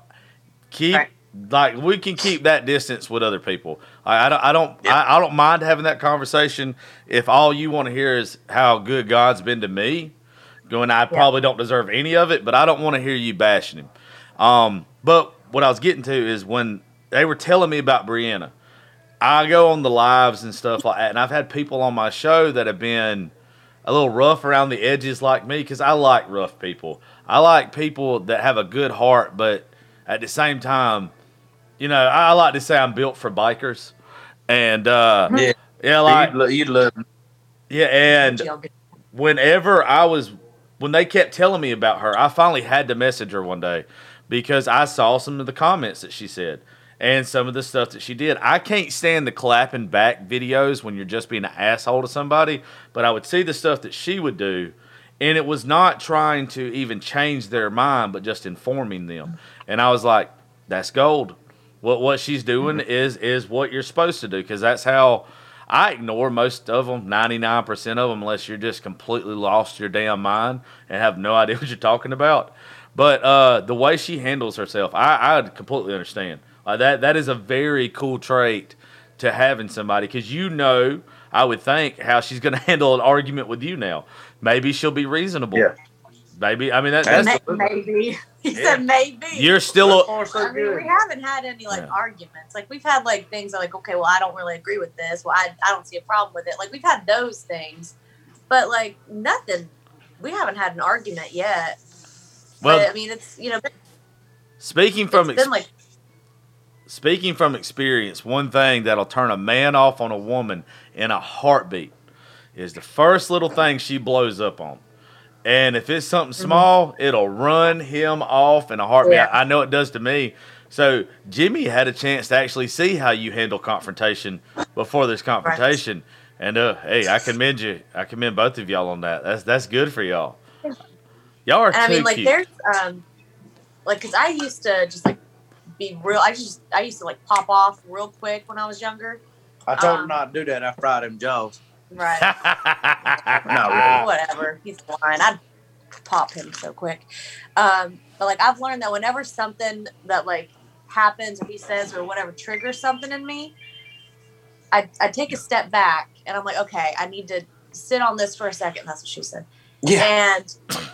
[SPEAKER 1] Keep right. like we can keep that distance with other people. I, I don't I don't yeah. I, I, don't mind having that conversation if all you want to hear is how good God's been to me. Going, I yeah. probably don't deserve any of it, but I don't want to hear you bashing him. Um, but what I was getting to is when they were telling me about Brianna, I go on the lives and stuff like that, and I've had people on my show that have been a little rough around the edges like me because I like rough people. I like people that have a good heart, but at the same time, you know, I like to say I'm built for bikers, and uh, yeah, yeah, like
[SPEAKER 3] you'd love,
[SPEAKER 1] yeah, and whenever I was when they kept telling me about her, I finally had to message her one day because I saw some of the comments that she said and some of the stuff that she did. I can't stand the clapping back videos when you're just being an asshole to somebody, but I would see the stuff that she would do, and it was not trying to even change their mind, but just informing them. And I was like, that's gold. What what she's doing mm-hmm. is is what you're supposed to do because that's how I ignore most of them, 99% of them, unless you're just completely lost your damn mind and have no idea what you're talking about. But uh, the way she handles herself, I, I completely understand. Uh, that that is a very cool trait to have in somebody because you know, I would think how she's going to handle an argument with you now. Maybe she'll be reasonable.
[SPEAKER 3] Yeah.
[SPEAKER 1] Maybe I mean that, that's
[SPEAKER 2] maybe he yeah. said maybe.
[SPEAKER 1] You're still.
[SPEAKER 2] A, I mean, we haven't had any like yeah. arguments. Like we've had like things like okay, well I don't really agree with this. Well I I don't see a problem with it. Like we've had those things, but like nothing. We haven't had an argument yet. Well, but, I mean it's you know.
[SPEAKER 1] Speaking from ex- like speaking from experience, one thing that'll turn a man off on a woman in a heartbeat is the first little thing she blows up on. And if it's something mm-hmm. small, mm-hmm. it'll run him off in a heartbeat. Yeah. I know it does to me. So Jimmy had a chance to actually see how you handle confrontation before this confrontation. Right. And uh, hey, I commend you. I commend both of y'all on that. That's that's good for y'all. Y'all are.
[SPEAKER 2] And I mean, like cute. there's um, like because I used to just like be real. I just I used to like pop off real quick when I was younger.
[SPEAKER 3] I told um, him not to do that. I fried him jaws.
[SPEAKER 2] Right. not really. Whatever. He's fine. I'd pop him so quick. Um, but like I've learned that whenever something that like happens or he says or whatever triggers something in me, I I take a step back and I'm like, okay, I need to sit on this for a second. That's what she said. Yeah. And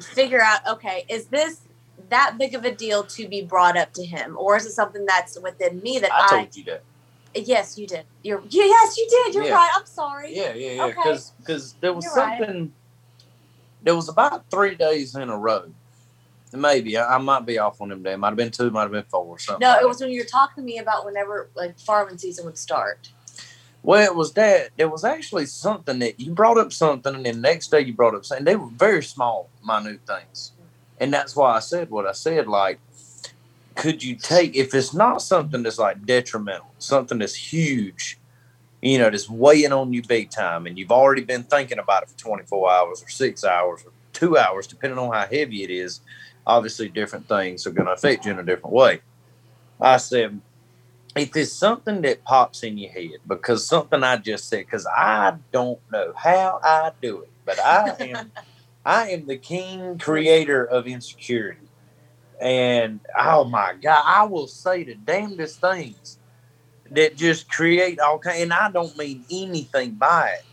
[SPEAKER 2] figure out, okay, is this that big of a deal to be brought up to him, or is it something that's within me that I,
[SPEAKER 3] I told you that.
[SPEAKER 2] Yes, you did. You're yeah, yes, you did. You're yeah. right. I'm sorry.
[SPEAKER 3] Yeah, yeah, yeah. Because okay. because there was You're something. Right. There was about three days in a row. Maybe I, I, might be off on them day. Might have been two. Might have been four. Something.
[SPEAKER 2] No,
[SPEAKER 3] like
[SPEAKER 2] it was when you were talking to me about whenever like farming season would start.
[SPEAKER 3] Well, it was that. There was actually something that you brought up something, and then the next day you brought up something. They were very small, minute things, and that's why I said what I said. Like, could you take if it's not something that's like detrimental, something that's huge, you know, that's weighing on you big time, and you've already been thinking about it for 24 hours or six hours or two hours, depending on how heavy it is. Obviously, different things are going to affect you in a different way. I said, if it's something that pops in your head, because something I just said, because I don't know how I do it, but I am, I am the king creator of insecurity, and oh my god, I will say the damnedest things that just create all kind, and I don't mean anything by it.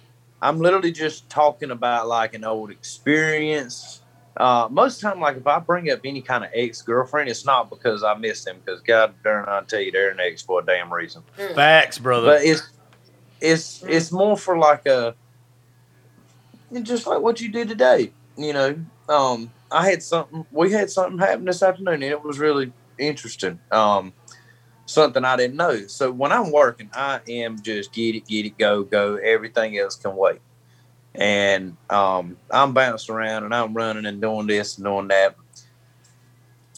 [SPEAKER 3] I'm literally just talking about like an old experience uh, most of the time, like if I bring up any kind of ex girlfriend, it's not because I miss them, because God darn, I tell you, they're an ex for a damn reason.
[SPEAKER 1] Hmm. Facts, brother.
[SPEAKER 3] But it's it's hmm. it's more for like a just like what you did today. You know, um, I had something. We had something happen this afternoon, and it was really interesting. Um, something I didn't know. So when I'm working, I am just get it, get it, go, go. Everything else can wait and um, I'm bouncing around and I'm running and doing this and doing that.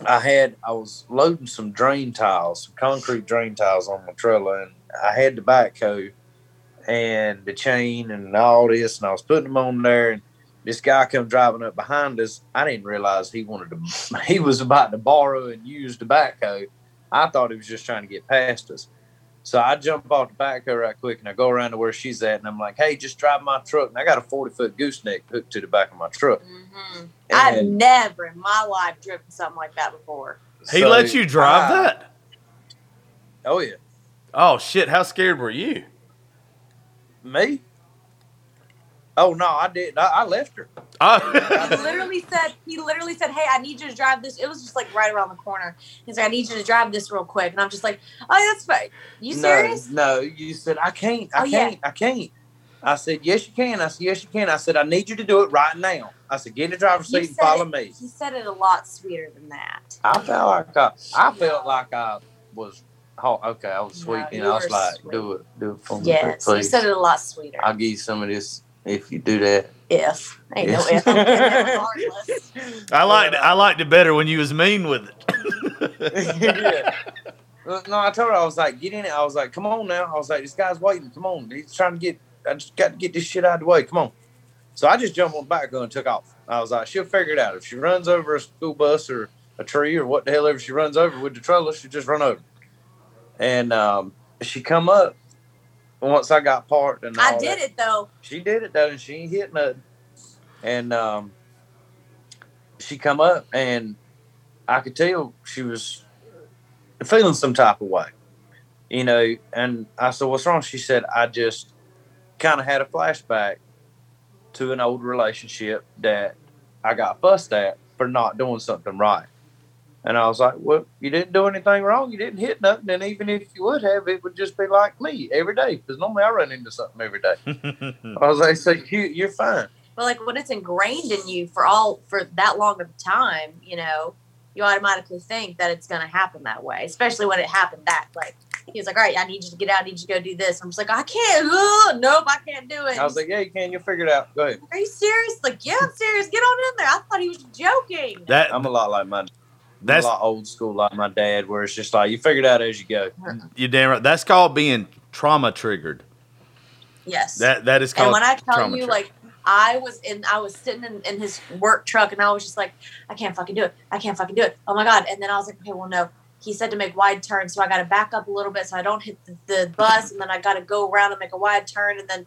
[SPEAKER 3] I had I was loading some drain tiles, some concrete drain tiles on my trailer, and I had the backhoe and the chain and all this, and I was putting them on there. And this guy come driving up behind us. I didn't realize he wanted to. He was about to borrow and use the backhoe. I thought he was just trying to get past us. So I jump off the back of her right quick and I go around to where she's at and I'm like, hey, just drive my truck. And I got a 40 foot gooseneck hooked to the back of my truck.
[SPEAKER 2] Mm-hmm. I've never in my life driven something like that before.
[SPEAKER 1] He so let you drive I, that?
[SPEAKER 3] Oh, yeah.
[SPEAKER 1] Oh, shit. How scared were you?
[SPEAKER 3] Me? Oh no, I did. I, I left her.
[SPEAKER 2] Uh. he literally said. He literally said, "Hey, I need you to drive this." It was just like right around the corner. He's like, "I need you to drive this real quick," and I'm just like, "Oh, that's fine." You serious?
[SPEAKER 3] No, no. You said I can't. I oh, can't. Yeah. I can't. I said, "Yes, you can." I said, "Yes, you can." I said, "I need you to do it right now." I said, "Get in the driver's seat and follow
[SPEAKER 2] it,
[SPEAKER 3] me."
[SPEAKER 2] He said it a lot sweeter than that.
[SPEAKER 3] I felt like I, I felt like I was Oh, okay. I was sweet, no, and I was like, sweet. "Do it, do it for me,
[SPEAKER 2] yes, please." you said it a lot sweeter.
[SPEAKER 3] I'll give you some of this if you do that.
[SPEAKER 2] If ain't no if.
[SPEAKER 1] I liked I liked it better when you was mean with it.
[SPEAKER 3] yeah. No, I told her I was like, get in it. I was like, come on now. I was like, this guy's waiting. Come on. He's trying to get. I just got to get this shit out of the way. Come on. So I just jumped on the back and took off. I was like, she'll figure it out. If she runs over a school bus or a tree or what the hell ever she runs over with the trailer, she just run over. And um, she come up once I got parked and
[SPEAKER 2] I did that, it though.
[SPEAKER 3] She did it though, and she ain't hit nothing. And um, she come up and I could tell she was feeling some type of way, you know. And I said, "What's wrong?" She said, "I just kind of had a flashback to an old relationship that I got fussed at for not doing something right." And I was like, well, you didn't do anything wrong. You didn't hit nothing. And even if you would have, it would just be like me every day. Because normally I run into something every day. I was like, so you, you're fine.
[SPEAKER 2] But like when it's ingrained in you for all, for that long of time, you know, you automatically think that it's going to happen that way, especially when it happened that, like, he was like, all right, I need you to get out. I need you to go do this. I'm just like, I can't. Ugh, nope, I can't do it.
[SPEAKER 3] I was like, yeah, you can. You'll figure it out. Go ahead.
[SPEAKER 2] Are you serious? Like, yeah, I'm serious. Get on in there. I thought he was joking.
[SPEAKER 3] That I'm a lot like my that's a lot old school like my dad, where it's just like you figure it out as you go.
[SPEAKER 1] You damn right. That's called being trauma triggered.
[SPEAKER 2] Yes.
[SPEAKER 1] That that is called.
[SPEAKER 2] And when I tell you, like, I was in, I was sitting in, in, his work truck, and I was just like, I can't fucking do it. I can't fucking do it. Oh my god! And then I was like, okay, well, no, he said to make wide turns. So I got to back up a little bit so I don't hit the, the bus. And then I got to go around and make a wide turn. And then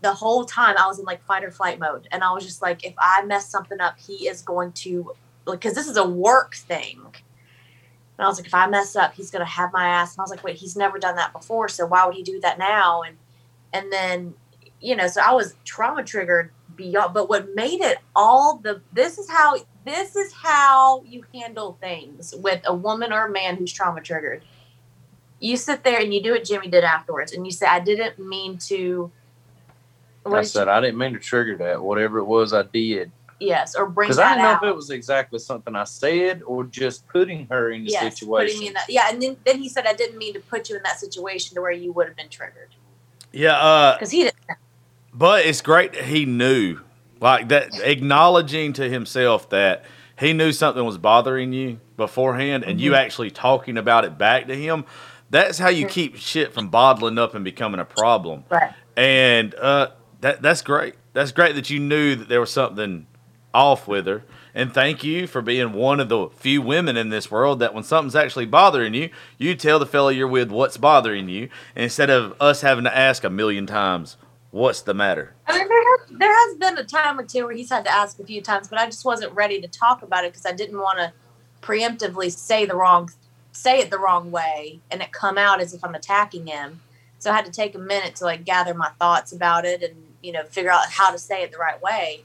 [SPEAKER 2] the whole time I was in like fight or flight mode. And I was just like, if I mess something up, he is going to, because this is a work thing. And I was like, if I mess up, he's going to have my ass. And I was like, wait, he's never done that before. So why would he do that now? And, and then, you know, so I was trauma triggered beyond, but what made it all the, this is how this is how you handle things with a woman or a man who's trauma triggered. You sit there and you do what Jimmy did afterwards, and you say, "I didn't mean to."
[SPEAKER 3] I said, you, "I didn't mean to trigger that. Whatever it was, I did."
[SPEAKER 2] Yes, or bring
[SPEAKER 3] because I don't know if it was exactly something I said or just putting her in the yes, situation. Putting me
[SPEAKER 2] in that, yeah, and then, then he said, "I didn't mean to put you in that situation to where you would have been triggered."
[SPEAKER 1] Yeah,
[SPEAKER 2] because uh, he didn't.
[SPEAKER 1] But it's great that he knew like that, acknowledging to himself that he knew something was bothering you beforehand, and mm-hmm. you actually talking about it back to him. That's how you mm-hmm. keep shit from bottling up and becoming a problem.
[SPEAKER 2] Right.
[SPEAKER 1] And uh, that that's great. That's great that you knew that there was something off with her. And thank you for being one of the few women in this world that when something's actually bothering you, you tell the fellow you're with what's bothering you instead of us having to ask a million times, what's the matter?
[SPEAKER 2] I mean, there has, there has been a time or two where he's had to ask a few times, but I just wasn't ready to talk about it because I didn't want to preemptively say the wrong, say it the wrong way, and it come out as if I'm attacking him. So I had to take a minute to like gather my thoughts about it and you know figure out how to say it the right way,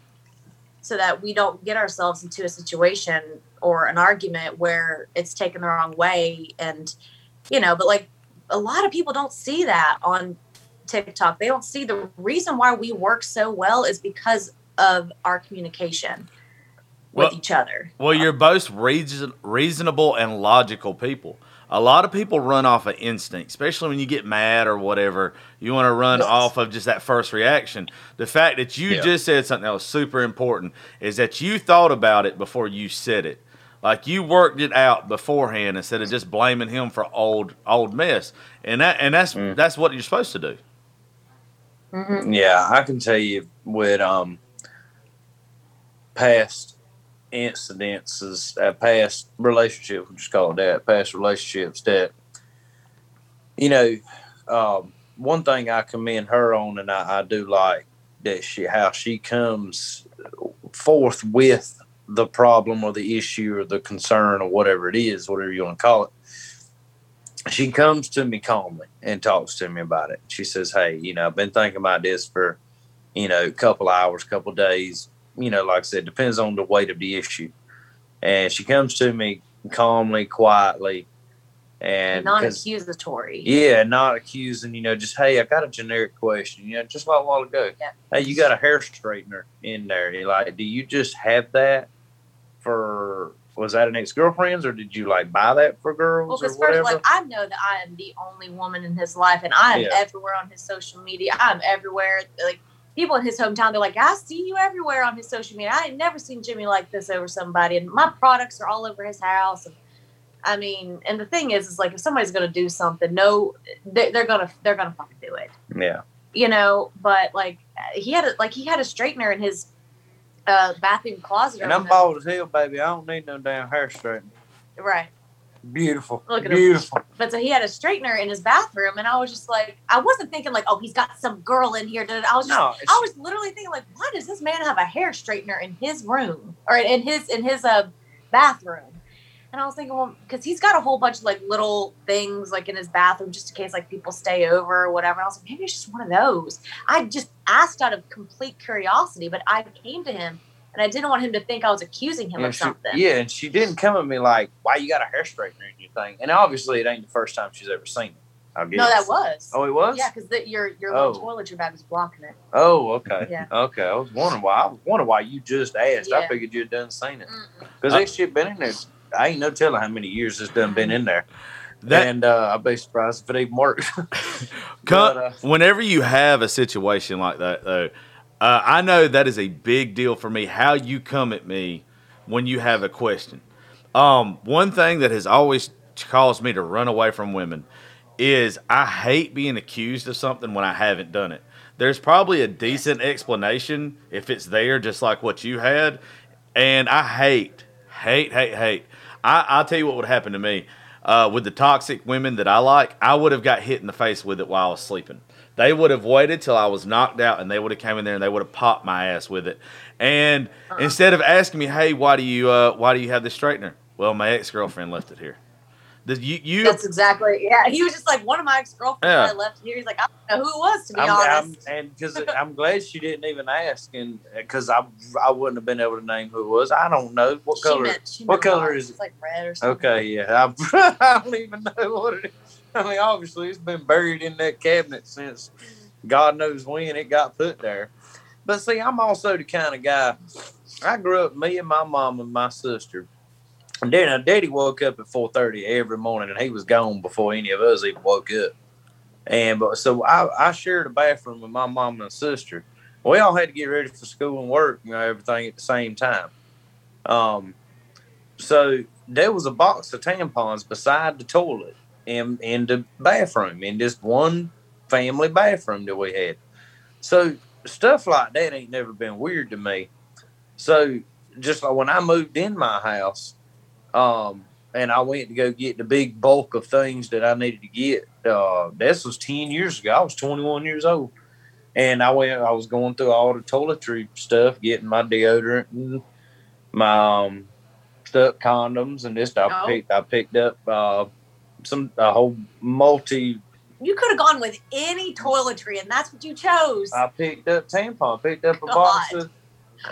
[SPEAKER 2] so that we don't get ourselves into a situation or an argument where it's taken the wrong way and you know. But like a lot of people don't see that on TikTok. They don't see the reason why we work so well is because of our communication with
[SPEAKER 1] well,
[SPEAKER 2] each other.
[SPEAKER 1] Well, you're both reason, reasonable and logical people. A lot of people run off of instinct, especially when you get mad or whatever. You want to run yes. off of just that first reaction. The fact that you yeah. just said something that was super important is that you thought about it before you said it. Like you worked it out beforehand instead of just blaming him for old old mess. And that and that's mm. that's what you're supposed to do.
[SPEAKER 3] Mm-hmm. Yeah, I can tell you with um, past incidences, uh, past relationships, we'll just call it that, past relationships that, you know, um, one thing I commend her on, and I, I do like that she how she comes forth with the problem or the issue or the concern or whatever it is, whatever you want to call it she comes to me calmly and talks to me about it. She says, Hey, you know, I've been thinking about this for, you know, a couple hours, couple days. You know, like I said, depends on the weight of the issue. And she comes to me calmly, quietly, and
[SPEAKER 2] non-accusatory.
[SPEAKER 3] Yeah, not accusing. You know, just hey, I got a generic question. You know, just like a while ago. Yeah. Hey, you got a hair straightener in there. You're like, do you just have that for was that an ex girlfriend's or did you like buy that for girls? Well, because first,
[SPEAKER 2] like I know that I am the only woman in his life, and I am yeah. everywhere on his social media. I'm everywhere. Like people in his hometown, they're like, I see you everywhere on his social media. I ain't never seen Jimmy like this over somebody, and my products are all over his house. And, I mean, and the thing is, is like if somebody's gonna do something, no, they, they're gonna they're gonna fucking do it.
[SPEAKER 3] Yeah.
[SPEAKER 2] You know, but like he had a like he had a straightener in his uh, bathroom closet.
[SPEAKER 3] And I'm bald as hell, baby. I don't need no damn hair straightener.
[SPEAKER 2] Right.
[SPEAKER 3] Beautiful. Look at Beautiful.
[SPEAKER 2] Him. But so he had a straightener in his bathroom, and I was just like, I wasn't thinking like, oh, he's got some girl in here. I was just, no, I was literally thinking like, why does this man have a hair straightener in his room or in his in his uh bathroom? And I was thinking, well, because he's got a whole bunch of like little things like in his bathroom just in case like people stay over or whatever. And I was like, maybe it's just one of those. I just asked out of complete curiosity, but I came to him and I didn't want him to think I was accusing him
[SPEAKER 3] yeah,
[SPEAKER 2] of something.
[SPEAKER 3] yeah, and she didn't come at me like, why you got a hair straightener in your thing? And obviously, it ain't the first time she's ever seen it. I guess.
[SPEAKER 2] No, that was.
[SPEAKER 3] Oh, it was.
[SPEAKER 2] Yeah, because your your oh. little toiletry bag was blocking it.
[SPEAKER 3] Oh, okay. Yeah. Okay, I was wondering why. I was wondering why you just asked. Yeah. I figured you'd done seen it because that shit been in there I ain't no telling how many years this done been in there. That, and uh, I'd be surprised if it even works.
[SPEAKER 1] but, uh, whenever you have a situation like that, though, uh, I know that is a big deal for me. How you come at me when you have a question. Um, one thing that has always caused me to run away from women is I hate being accused of something when I haven't done it. There's probably a decent explanation if it's there, just like what you had. And I hate, hate, hate, hate I, will tell you what would happen to me. Uh, with the toxic women that I like, I would have got hit in the face with it while I was sleeping. They would have waited till I was knocked out, and they would have came in there and they would have popped my ass with it. And uh-uh. instead of asking me, "Hey, why do you uh, why do you have this straightener?" Well, my ex girlfriend left it here.
[SPEAKER 2] You, you, That's exactly. Yeah, he was just like one of my ex girlfriends. Yeah. I left here. He's like, I don't know who it was to be I'm, honest.
[SPEAKER 3] I'm, and because I'm glad she didn't even ask, and because I I wouldn't have been able to name who it was. I don't know what color. She meant, she what color is it?
[SPEAKER 2] like red or something.
[SPEAKER 3] Okay, yeah. I, I don't even know what it is. I mean, obviously, it's been buried in that cabinet since God knows when it got put there. But see, I'm also the kind of guy. I grew up, me and my mom and my sister and then Daddy woke up at four thirty every morning, and he was gone before any of us even woke up. And but so I, I shared a bathroom with my mom and sister. We all had to get ready for school and work, you know, everything at the same time. Um, so there was a box of tampons beside the toilet in in the bathroom in just one family bathroom that we had. So stuff like that ain't never been weird to me. So just like when I moved in my house, um, and I went to go get the big bulk of things that I needed to get. Uh, this was 10 years ago. I was 21 years old. And I went, I was going through all the toiletry stuff, getting my deodorant and my um, stuff, condoms and this. I oh. picked, I picked up uh, some, a whole multi.
[SPEAKER 2] You could have gone with any toiletry and that's what you chose.
[SPEAKER 3] I picked up tampon, picked up a God. box of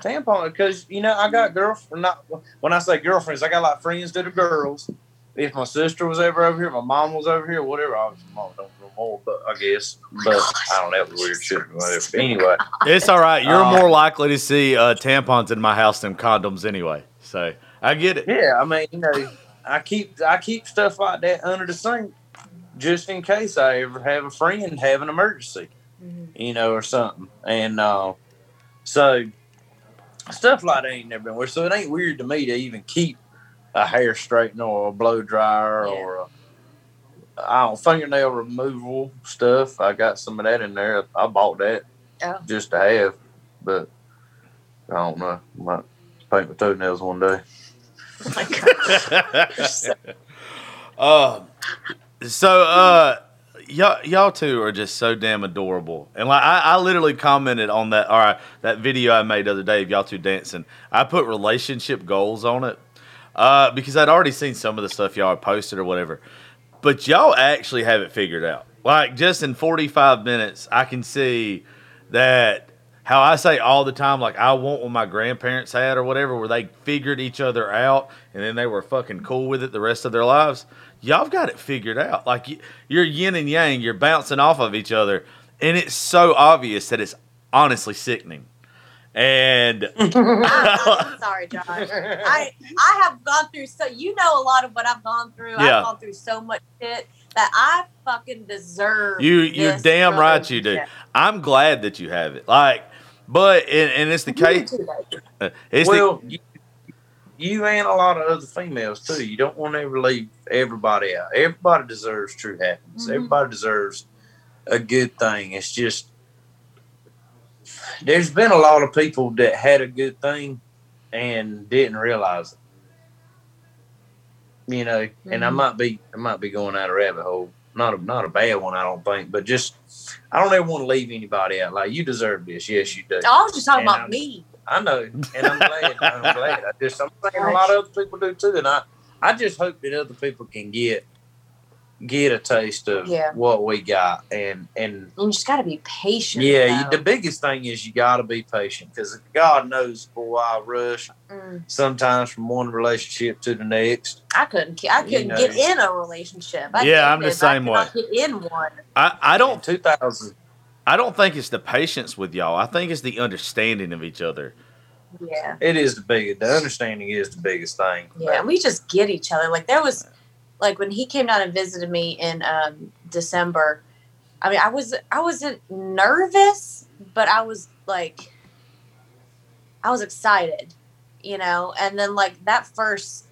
[SPEAKER 3] tampon because you know I got girlfriend. Not when I say girlfriends, I got like friends that are girls. If my sister was ever over here, my mom was over here, whatever. Obviously, mom don't know more, but I guess. But I don't have weird shit. Whatever. Anyway,
[SPEAKER 1] it's all right. You're um, more likely to see uh, tampons in my house than condoms anyway. So I get it.
[SPEAKER 3] Yeah, I mean, you know, I keep I keep stuff like that under the sink just in case I ever have a friend have an emergency, mm-hmm. you know, or something. And uh, so stuff like that ain't never been weird. So it ain't weird to me to even keep a hair straightener or a blow dryer yeah. or a, I don't fingernail removal stuff. I got some of that in there. I bought that oh. just to have, but I don't know. I might paint my toenails one day.
[SPEAKER 1] Oh my uh, so uh y'all, y'all two are just so damn adorable. And like I, I literally commented on that all right, that video I made the other day of y'all two dancing. I put relationship goals on it. Uh, because I'd already seen some of the stuff y'all posted or whatever. But y'all actually have it figured out. Like just in 45 minutes, I can see that how I say all the time, like I want what my grandparents had or whatever, where they figured each other out and then they were fucking cool with it the rest of their lives y'all got it figured out. Like you're yin and yang, you're bouncing off of each other, and it's so obvious that it's honestly sickening. And
[SPEAKER 2] sorry, Josh. I I have gone through so you know a lot of what I've gone through. Yeah. I've gone through so much shit that I fucking deserve.
[SPEAKER 1] You you're damn right you do. I'm glad that you have it. Like, but and, and it's the you case.
[SPEAKER 3] It's well, the, you and a lot of other females too. You don't want to ever leave everybody out. Everybody deserves true happiness. Mm-hmm. Everybody deserves a good thing. It's just there's been a lot of people that had a good thing and didn't realize it. You know, mm-hmm. and I mm-hmm. might be I might be going out a rabbit hole. Not a not a bad one, I don't think, but just I don't ever want to leave anybody out. Like you deserve this. Yes, you do.
[SPEAKER 2] I was just talking and about I'm, me.
[SPEAKER 3] I know, and I'm glad. I'm glad. I just I'm saying a lot of other people do too, and I I just hope that other people can get get a taste of yeah. what we got and and
[SPEAKER 2] you just got to be patient
[SPEAKER 3] yeah you, the biggest thing is you got to be patient because god knows boy i rush mm. sometimes from one relationship to the next
[SPEAKER 2] i couldn't i couldn't you know. get in a relationship I
[SPEAKER 1] yeah i'm the same way
[SPEAKER 2] get in one
[SPEAKER 1] i i don't
[SPEAKER 3] 2000
[SPEAKER 1] I don't think it's the patience with y'all. I think it's the understanding of each other.
[SPEAKER 2] Yeah.
[SPEAKER 3] It is the biggest. The understanding is the biggest thing.
[SPEAKER 2] Yeah, we just get each other. Like there was, like when he came down and visited me in um, December. I mean, I was I wasn't nervous, but I was like, I was excited, you know. And then like that first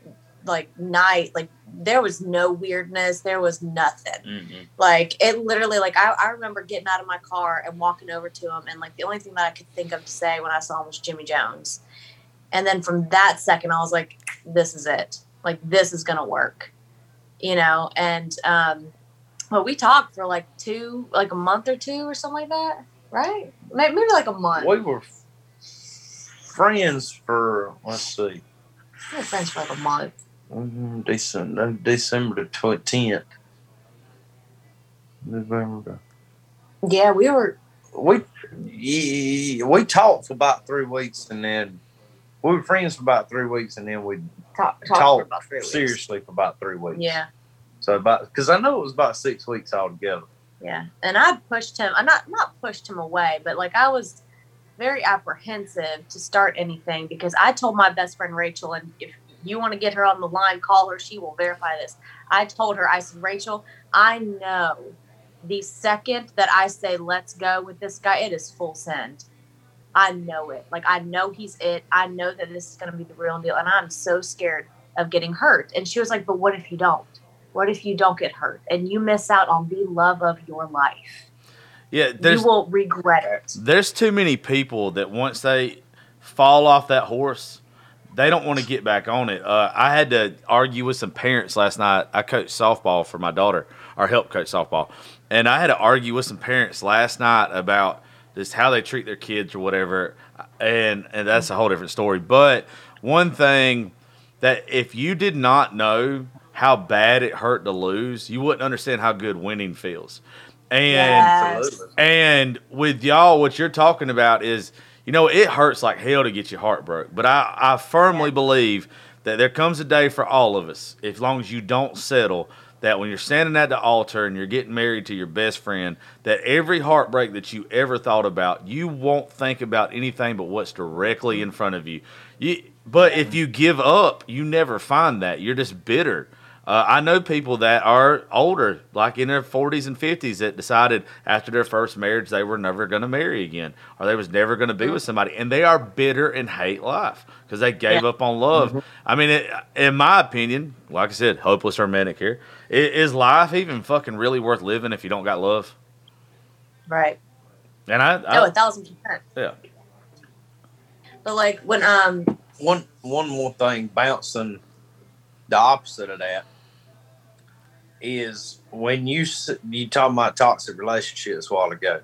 [SPEAKER 2] like night, like there was no weirdness. There was nothing. Mm-hmm. Like it literally, like I, I remember getting out of my car and walking over to him, and like the only thing that I could think of to say when I saw him was Jimmy Jones. And then from that second, I was like, "This is it. Like this is gonna work." You know, and um, well, we talked for like two, like a month or two or something like that, right? Maybe, maybe like a month.
[SPEAKER 3] We were friends for let's see.
[SPEAKER 2] We were friends for like a month.
[SPEAKER 3] Mm-hmm, December, December the tenth. November.
[SPEAKER 2] Yeah, we were.
[SPEAKER 3] We we talked for about three weeks, and then we were friends for about three weeks, and then we
[SPEAKER 2] talked talk for about
[SPEAKER 3] seriously for about three weeks.
[SPEAKER 2] Yeah.
[SPEAKER 3] So about because I know it was about six weeks altogether.
[SPEAKER 2] Yeah, and I pushed him. I not not pushed him away, but like I was very apprehensive to start anything because I told my best friend Rachel, and if you want to get her on the line, call her. She will verify this. I told her, I said, Rachel, I know the second that I say let's go with this guy, it is full send. I know it. Like I know he's it. I know that this is going to be the real deal, and I'm so scared of getting hurt. And she was like, "But what if you don't? What if you don't get hurt and you miss out on the love of your life?
[SPEAKER 1] Yeah,
[SPEAKER 2] you will regret it.
[SPEAKER 1] There's too many people that once they fall off that horse, they don't want to get back on it. Uh, I had to argue with some parents last night. I coached softball for my daughter, or help coach softball, and I had to argue with some parents last night about just how they treat their kids or whatever, and and that's a whole different story. But one thing that if you did not know how bad it hurt to lose, you wouldn't understand how good winning feels. And yes. and with y'all, what you're talking about is, you know, it hurts like hell to get your heart broke. But I, I firmly yeah. believe that there comes a day for all of us, as long as you don't settle, that when you're standing at the altar and you're getting married to your best friend, that every heartbreak that you ever thought about, you won't think about anything but what's directly in front of you. You, but if you give up, you never find that. You're just bitter. Uh, I know people that are older, like in their 40s and 50s, that decided after their first marriage they were never going to marry again, or they was never going to be with somebody, and they are bitter and hate life because they gave yeah. up on love. Mm-hmm. I mean, it, in my opinion, like I said, hopeless romantic here. Is life even fucking really worth living if you don't got love?
[SPEAKER 2] Right.
[SPEAKER 1] And I,
[SPEAKER 2] I no, a thousand percent.
[SPEAKER 1] Yeah.
[SPEAKER 2] But like when um
[SPEAKER 3] one one more thing bouncing the opposite of that is when you you talking about toxic relationships a while ago.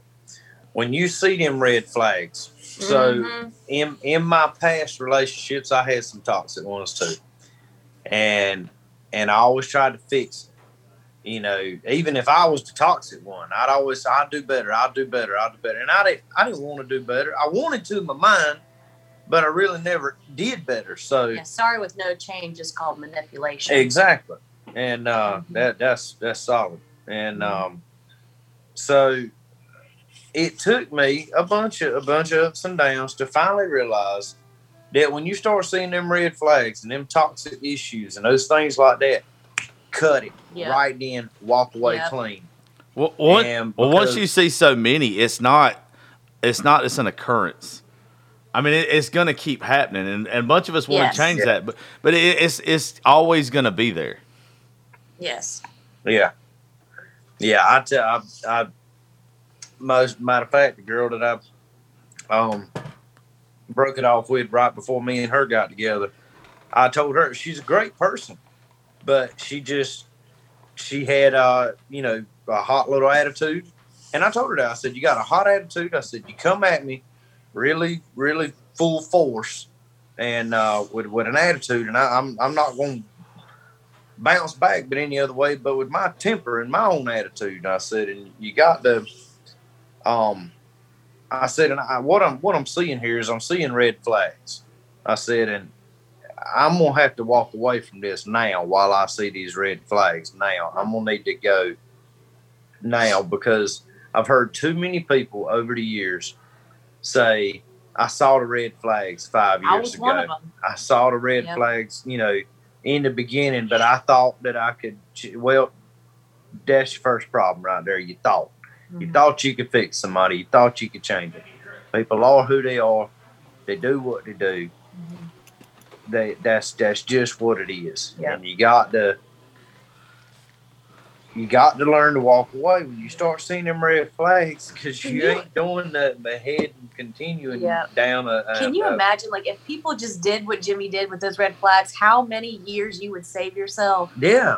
[SPEAKER 3] When you see them red flags, so mm-hmm. in in my past relationships, I had some toxic ones too, and and I always tried to fix. It. You know, even if I was the toxic one, I'd always I'd do better, I'd do better, I'd do better, and I didn't I didn't want to do better. I wanted to in my mind, but I really never did better. So
[SPEAKER 2] yeah, sorry with no change is called manipulation.
[SPEAKER 3] Exactly and uh, mm-hmm. that that's that's solid. And um, so it took me a bunch of a bunch of ups and downs to finally realize that when you start seeing them red flags and them toxic issues and those things like that, cut it yep. right in, walk away yep. clean.
[SPEAKER 1] Well, one, well, once you see so many, it's not it's not just an occurrence. I mean, it, it's going to keep happening, and, and a bunch of us want yes. to change yeah. that, but but it, it's it's always going to be there.
[SPEAKER 2] Yes.
[SPEAKER 3] Yeah. Yeah, I tell I, I most matter of fact, the girl that I um broke it off with right before me and her got together, I told her she's a great person, but she just she had uh you know a hot little attitude, and I told her that I said you got a hot attitude. I said you come at me really really full force and uh, with with an attitude, and I, I'm I'm not going to bounce back, but any other way. But with my temper and my own attitude, I said, and you got to, um, I said, and I, what I'm what I'm seeing here is I'm seeing red flags. I said, and I'm gonna have to walk away from this now while I see these red flags. Now I'm gonna need to go now because I've heard too many people over the years say, "I saw the red flags five years ago. I saw the red yep. flags." You know in the beginning, but I thought that I could. Well, that's your first problem right there. You thought. Mm-hmm. You thought you could fix somebody. You thought you could change it. People are who they are. They do what they do. Mm-hmm. They that's that's just what it is. Yeah. And you got to you got to learn to walk away when you start seeing them red flags because you, you, ain't doing nothing but head and continuing yep. down a,
[SPEAKER 2] a, Can you a, imagine, like, if people just did what Jimmy did with those red flags, how many years you would save yourself?
[SPEAKER 3] Yeah.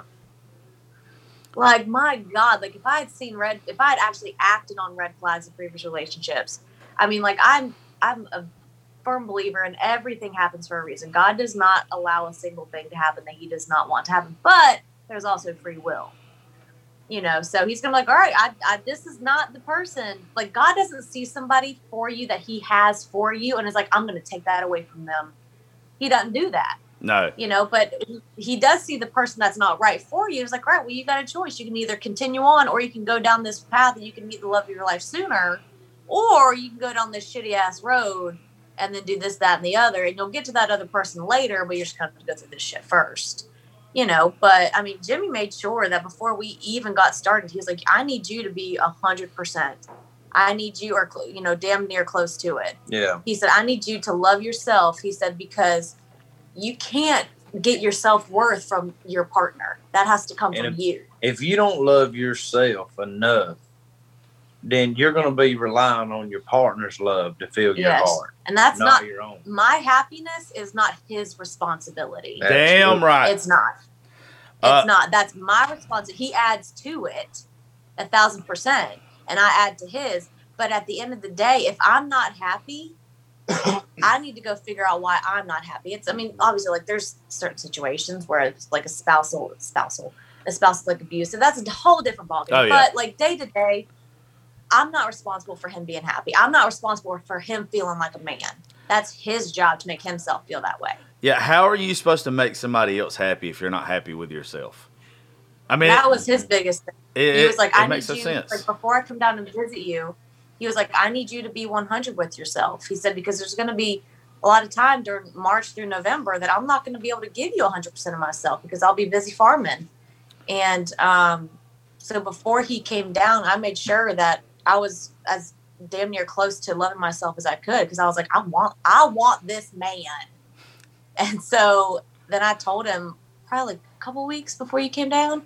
[SPEAKER 2] Like my God, like if I had seen red, if I had actually acted on red flags in previous relationships, I mean, like I'm, I'm a firm believer in everything happens for a reason. God does not allow a single thing to happen that He does not want to happen, but there's also free will. You know, so he's gonna be like, all right, I, I, this is not the person. Like God doesn't see somebody for you that He has for you, and it's like I'm gonna take that away from them. He doesn't do that.
[SPEAKER 1] No.
[SPEAKER 2] You know, but he does see the person that's not right for you. It's like, right, well, you got a choice. You can either continue on or you can go down this path and you can meet the love of your life sooner, or you can go down this shitty ass road and then do this, that, and the other. And you'll get to that other person later, but you're just going to go through this shit first. You know, but I mean, Jimmy made sure that before we even got started, he was like, I need you to be a hundred percent. I need you, or you know, damn near close to it.
[SPEAKER 3] Yeah.
[SPEAKER 2] He said, I need you to love yourself. He said because you can't get your self worth from your partner. That has to come and from
[SPEAKER 3] if,
[SPEAKER 2] you.
[SPEAKER 3] If you don't love yourself enough, then you're going to be relying on your partner's love to fill your
[SPEAKER 2] Yes.
[SPEAKER 3] heart,
[SPEAKER 2] And that's
[SPEAKER 3] not,
[SPEAKER 2] not,
[SPEAKER 3] your own.
[SPEAKER 2] my happiness is not his responsibility.
[SPEAKER 3] That-
[SPEAKER 1] Damn
[SPEAKER 3] Absolutely.
[SPEAKER 1] right.
[SPEAKER 2] It's not. It's
[SPEAKER 1] Uh,
[SPEAKER 2] not. That's my responsibility. He adds to it a thousand percent, and I add to his. But at the end of the day, if I'm not happy, I need to go figure out why I'm not happy. It's. I mean, obviously, like there's certain situations where it's like a spousal, spousal, a spouse like abusive. That's a whole different ballgame.
[SPEAKER 1] Oh, yeah.
[SPEAKER 2] But like day to day, I'm not responsible for him being happy. I'm not responsible for him feeling like a man. That's his job to make himself feel that way.
[SPEAKER 1] Yeah, how are you supposed to make somebody else happy if you're not happy with yourself? I mean,
[SPEAKER 2] that was his biggest thing.
[SPEAKER 1] it,
[SPEAKER 2] he was like, I need you,
[SPEAKER 1] sense.
[SPEAKER 2] like before I come down and visit you, he was like, I need you to be 100 with yourself. He said, because there's going to be a lot of time during March through November that I'm not going to be able to give you 100% of myself because I'll be busy farming. And um, so before he came down, I made sure that I was as damn near close to loving myself as I could because I was like, I want, I want this man. And so then I told him probably like a couple weeks before you came down.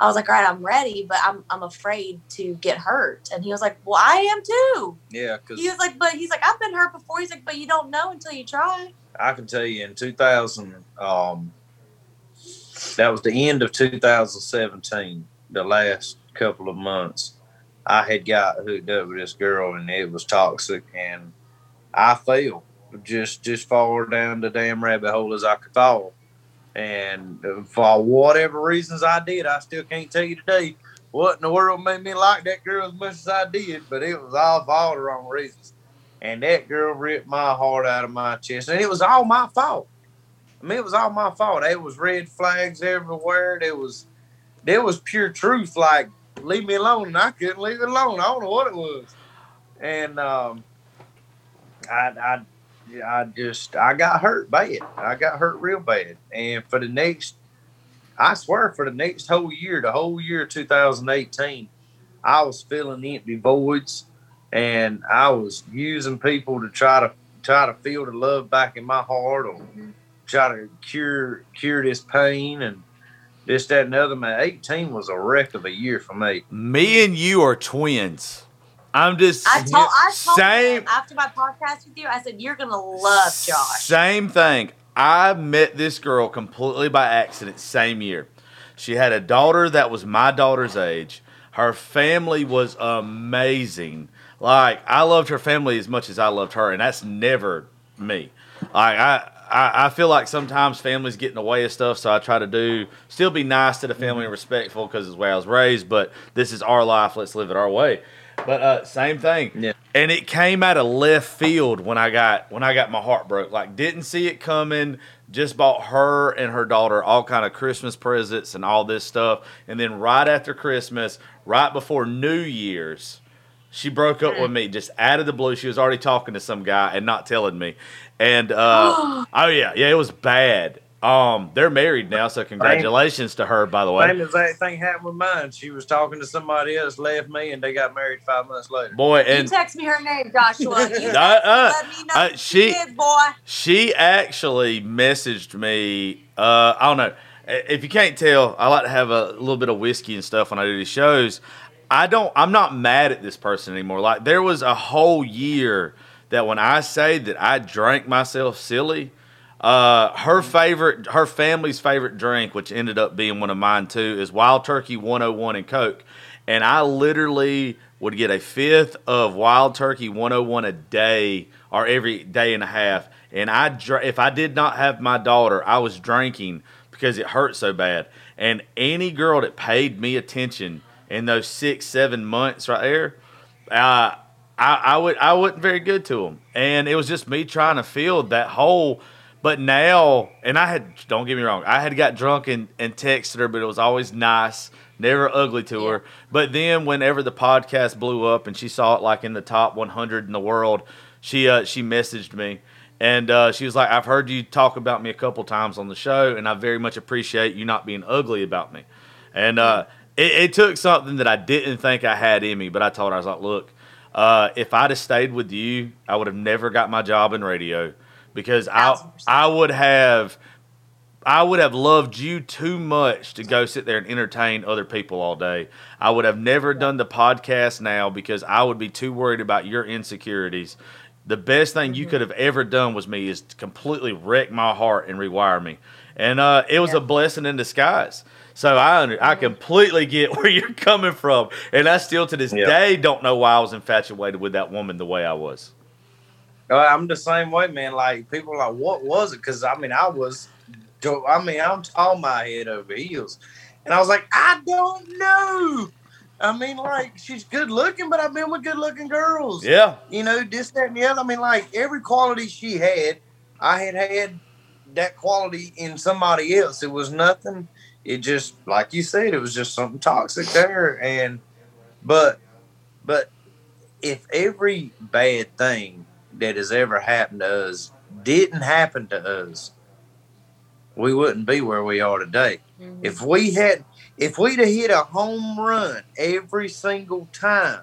[SPEAKER 2] I was like, all right, I'm ready, but I'm I'm afraid to get hurt. And he was like, well, I am too.
[SPEAKER 3] Yeah, because
[SPEAKER 2] He was like, but he's like, I've been hurt before. He's like, but you don't know until you try.
[SPEAKER 3] I can tell you in 2000, um, that was the end of 2017, the last couple of months. I had got hooked up with this girl and it was toxic, and I fell just just far down the damn rabbit hole as I could fall. And for whatever reasons I did, I still can't tell you today what in the world made me like that girl as much as I did, but it was all for all the wrong reasons. And that girl ripped my heart out of my chest, and it was all my fault. I mean, it was all my fault. There was red flags everywhere. There was, there was pure truth. Like, leave me alone, and I couldn't leave it alone. I don't know what it was. And um, I, I, I just, I got hurt bad. I got hurt real bad. And for the next, I swear, for the next whole year, the whole year of 2018, I was filling empty voids, and I was using people to try to try to feel the love back in my heart, or try to cure cure this pain and this, that, and the other. Man, 18 was a wreck of a year for me.
[SPEAKER 1] Me and you are twins. I'm just
[SPEAKER 2] I told I told
[SPEAKER 1] same
[SPEAKER 2] him after my podcast with you, I said you're gonna love Josh.
[SPEAKER 1] Same thing. I met this girl completely by accident same year. She had a daughter that was my daughter's age. Her family was amazing. Like I loved her family as much as I loved her, and that's never me. Like I, I, I feel like sometimes families get in the way of stuff, so I try to do still be nice to the family and respectful because it's the way I was raised. But this is our life; let's live it our way. But uh, same thing.
[SPEAKER 3] Yeah.
[SPEAKER 1] And it came out of left field when I got when I got my heart broke. Like didn't see it coming. Just bought her and her daughter all kind of Christmas presents and all this stuff. And then right after Christmas, right before New Year's, she broke up with me just out of the blue. She was already talking to some guy and not telling me. And uh, oh yeah, yeah, it was bad. Um, they're married now, so congratulations to her. By the way,
[SPEAKER 3] Same as that thing happened with mine. She was talking to somebody else, left me, and they got married five months later.
[SPEAKER 1] boy,
[SPEAKER 2] you
[SPEAKER 1] and
[SPEAKER 2] text me her name, Joshua. You
[SPEAKER 1] Uh, uh,
[SPEAKER 2] let me know
[SPEAKER 1] uh,
[SPEAKER 2] what
[SPEAKER 1] she-
[SPEAKER 2] did, boy.
[SPEAKER 1] She actually messaged me. Uh, I don't know if you can't tell. I like to have a little bit of whiskey and stuff when I do these shows. I don't. I'm not mad at this person anymore. Like there was a whole year that when I say that I drank myself silly, Uh, her favorite, her family's favorite drink, which ended up being one of mine too, is Wild Turkey 101 and Coke. And I literally would get a fifth of Wild Turkey 101 a day or every day and a half. And I, if I did not have my daughter, I was drinking because it hurt so bad. And any girl that paid me attention in those six, seven months right there, uh, I, I would I wasn't very good to them, and it was just me trying to fill that hole. But now, and I had don't get me wrong, I had got drunk and, and texted her, but it was always nice, never ugly to yeah. her. But then, whenever the podcast blew up and she saw it like in the top 100 in the world, she uh, she messaged me and uh, she was like, "I've heard you talk about me a couple times on the show, and I very much appreciate you not being ugly about me." And uh, it, it, took something that I didn't think I had in me, but I told her I was like, "Look, uh, if I'd have stayed with you, I would have never got my job in radio because I I would have I would have loved you too much to go sit there and entertain other people all day. I would have never done the podcast now because I would be too worried about your insecurities. The best thing you mm-hmm. could have ever done was me is completely wreck my heart and rewire me. And uh, it was yeah. a blessing in disguise. So I under, I completely get where you're coming from, and I still to this day don't know why I was infatuated with that woman the way I was.
[SPEAKER 3] Uh, I'm the same way, man. Like people are like, what was it? Because I mean, I was, I mean, I'm on my head over heels, and I was like, I don't know. I mean, like she's good looking, but I've been with good looking girls.
[SPEAKER 1] Yeah,
[SPEAKER 3] you know, this, that, and the other. I mean, like every quality she had, I had had that quality in somebody else. It was nothing it just like you said, it was just something toxic there. And but but if every bad thing that has ever happened to us didn't happen to us, we wouldn't be where we are today. Mm-hmm. If we had if we'd have hit a home run every single time,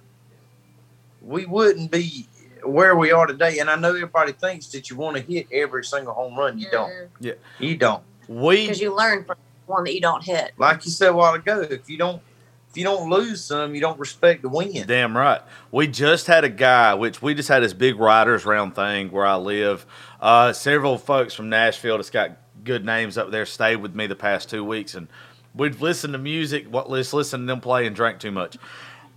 [SPEAKER 3] we wouldn't be where we are today. And I know everybody thinks that you want to hit every single home run. You don't.
[SPEAKER 1] Yeah.
[SPEAKER 3] You don't.
[SPEAKER 2] We because you learn from one that you don't hit.
[SPEAKER 3] Like you said a while ago, if you don't if you don't lose some, you don't respect the win.
[SPEAKER 1] Damn right. We just had a guy, which we just had this big writers round thing where I live. Uh, several folks from Nashville that's got good names up there stayed with me the past two weeks, and we'd listen to music. What let's listen to them play and drink too much.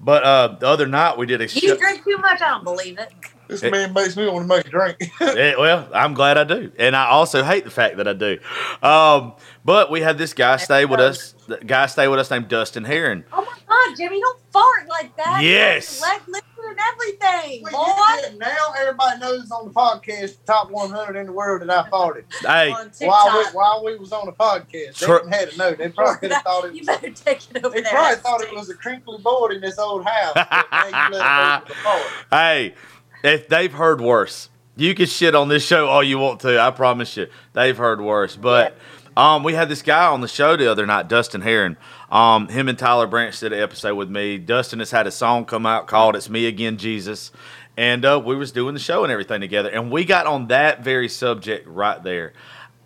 [SPEAKER 1] But uh, the other night we did a.
[SPEAKER 2] You show- drink too much. I don't believe it.
[SPEAKER 3] This it, man makes me want to make a drink.
[SPEAKER 1] it, well, I'm glad I do, and I also hate the fact that I do. Um, but we had this guy stay with us. The guy stay with us named Dustin Heron.
[SPEAKER 2] Oh my God, Jimmy, don't fart like that.
[SPEAKER 1] Yes.
[SPEAKER 2] Let liquor and everything, boy.
[SPEAKER 3] now everybody knows on the podcast, the top 100 in the world that I farted.
[SPEAKER 1] Hey,
[SPEAKER 3] while we, while we was on the podcast, they didn't had to know. They probably could have thought it.
[SPEAKER 2] You better take it over
[SPEAKER 3] They
[SPEAKER 2] there.
[SPEAKER 3] probably thought it was a crinkly board in this old house.
[SPEAKER 1] hey, if they've heard worse, you can shit on this show all you want to. I promise you, they've heard worse. But um, we had this guy on the show the other night, Dustin Heron. Um, him and Tyler Branch did an episode with me. Dustin has had a song come out called "It's Me Again, Jesus," and uh, we was doing the show and everything together. And we got on that very subject right there.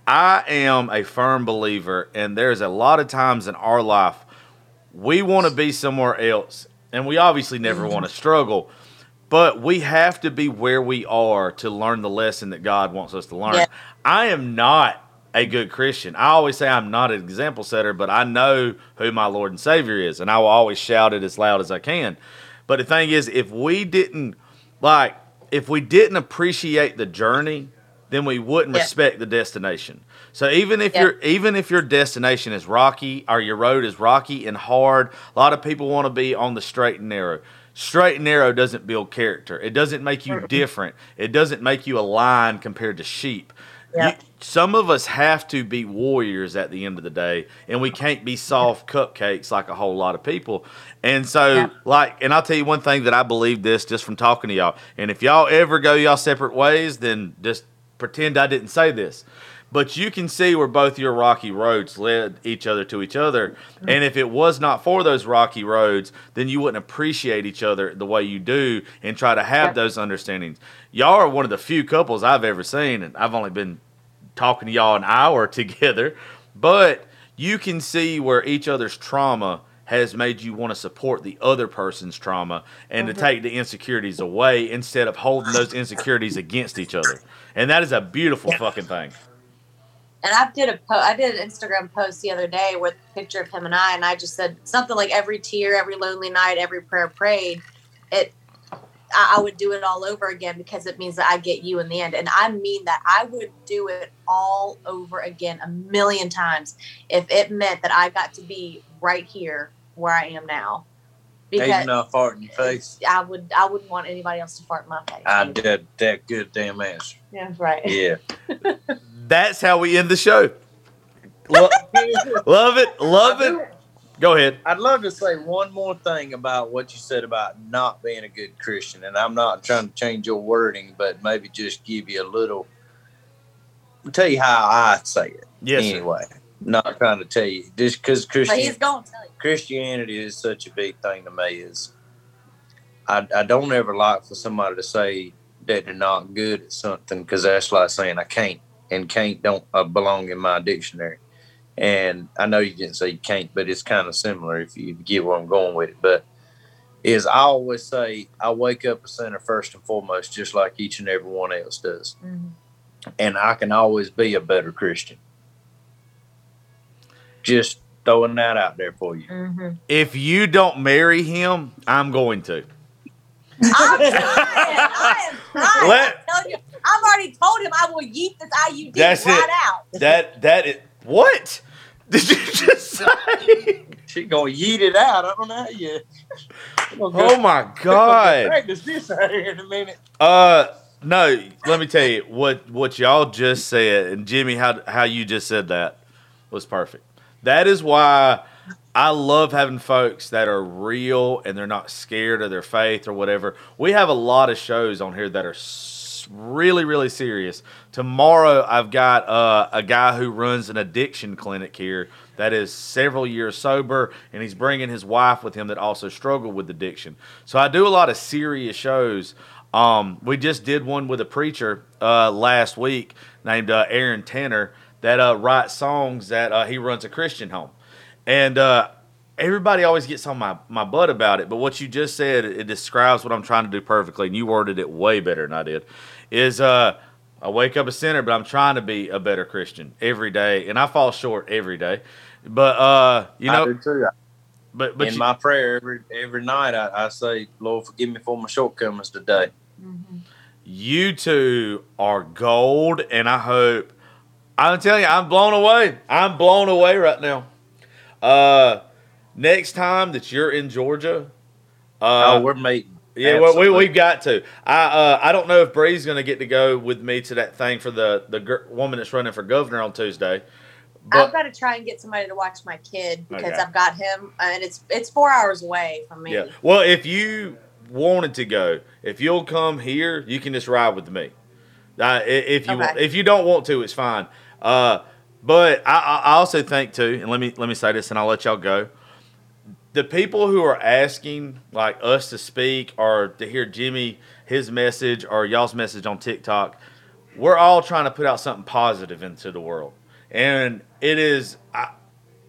[SPEAKER 1] I am a firm believer, and there's a lot of times in our life we want to be somewhere else, and we obviously never want to struggle. But we have to be where we are to learn the lesson that God wants us to learn. Yeah. I am not a good Christian. I always say I'm not an example setter, but I know who my Lord and Savior is, and I will always shout it as loud as I can. But the thing is, if we didn't like, if we didn't appreciate the journey, then we wouldn't yeah. respect the destination. So even if yeah. your even if your destination is rocky or your road is rocky and hard, a lot of people want to be on the straight and narrow straight and narrow doesn't build character. It doesn't make you different. It doesn't make you a lion compared to sheep. Yep. You, some of us have to be warriors at the end of the day, and we can't be soft cupcakes like a whole lot of people. And so, yep. like, and I'll tell you one thing that I believe this just from talking to y'all. And if y'all ever go y'all separate ways, then just pretend I didn't say this but you can see where both your rocky roads led each other to each other. And if it was not for those rocky roads, then you wouldn't appreciate each other the way you do and try to have those understandings. Y'all are one of the few couples I've ever seen, and I've only been talking to y'all an hour together, but you can see where each other's trauma has made you want to support the other person's trauma and mm-hmm. to take the insecurities away instead of holding those insecurities against each other. And that is a beautiful fucking thing.
[SPEAKER 2] And I did a po- I did an Instagram post the other day with a picture of him and I, and I just said something like every tear, every lonely night, every prayer prayed. It I, I would do it all over again because it means that I get you in the end. And I mean that I would do it all over again a million times if it meant that I got to be right here where I am now.
[SPEAKER 3] Because Even not fart in your face.
[SPEAKER 2] I would I wouldn't want anybody else to fart in my face.
[SPEAKER 3] I did that good damn answer.
[SPEAKER 2] Yeah, right.
[SPEAKER 3] Yeah.
[SPEAKER 1] That's how we end the show. love it. Love it. Go ahead.
[SPEAKER 3] I'd love to say one more thing about what you said about not being a good Christian, and I'm not trying to change your wording, but maybe just give you a little. I'll tell you how I say it.
[SPEAKER 1] Yes.
[SPEAKER 3] Anyway, sir. not trying to tell you just because Christian.
[SPEAKER 2] he's going to tell you.
[SPEAKER 3] Christianity is such a big thing to me. Is I, I don't ever like for somebody to say that they're not good at something because that's like saying I can't and can't don't uh, belong in my dictionary. And I know you didn't say you can't, but it's kind of similar if you get where I'm going with it. But is I always say I wake up a sinner first and foremost, just like each and every one else does. Mm-hmm. And I can always be a better Christian. Just throwing that out there for you.
[SPEAKER 1] Mm-hmm. If you don't marry him, I'm going to.
[SPEAKER 2] I'm trying. I am trying. Let, I you, I've already told him I will yeet this IUD that's right it. out.
[SPEAKER 1] That that is what? Did you just say?
[SPEAKER 3] She gonna yeet it out. I don't know how you.
[SPEAKER 1] Oh my god!
[SPEAKER 3] Practice this out here in a minute.
[SPEAKER 1] Uh, no. Let me tell you what what y'all just said, and Jimmy, how how you just said that was perfect. That is why I love having folks that are real and they're not scared of their faith or whatever. We have a lot of shows on here that are really, really serious. Tomorrow, I've got uh, a guy who runs an addiction clinic here that is several years sober, and he's bringing his wife with him that also struggled with addiction. So I do a lot of serious shows. Um, we just did one with a preacher uh, last week named uh, Aaron Tanner that uh, writes songs that uh, he runs a Christian home. And uh, everybody always gets on my, my butt about it, but what you just said, it describes what I'm trying to do perfectly, and you worded it way better than I did is uh, I wake up a sinner, but I'm trying to be a better Christian every day, and I fall short every day. But uh, you know, but but
[SPEAKER 3] in
[SPEAKER 1] you,
[SPEAKER 3] my prayer every every night, I, I, say, Lord, forgive me for my shortcomings today.
[SPEAKER 1] Mm-hmm. You two are gold, and I hope. I'm telling you, I'm blown away. I'm blown away right now. Uh, next time that you're in Georgia,
[SPEAKER 3] uh, oh, we're meeting.
[SPEAKER 1] Yeah, well, we we've got to. I uh, I don't know if Bree's going to get to go with me to that thing for the the gr- woman that's running for governor on Tuesday.
[SPEAKER 2] But, I've got to try and get somebody to watch my kid because okay. I've got him, and it's it's four hours away from me.
[SPEAKER 1] Yeah. Well, if you wanted to go, if you'll come here, you can just ride with me. Uh, if you okay. if you don't want to, it's fine. Uh, but I, I also think too, and let me let me say this, and I'll let y'all go the people who are asking like us to speak or to hear Jimmy his message or y'all's message on TikTok, we're all trying to put out something positive into the world. And it is I,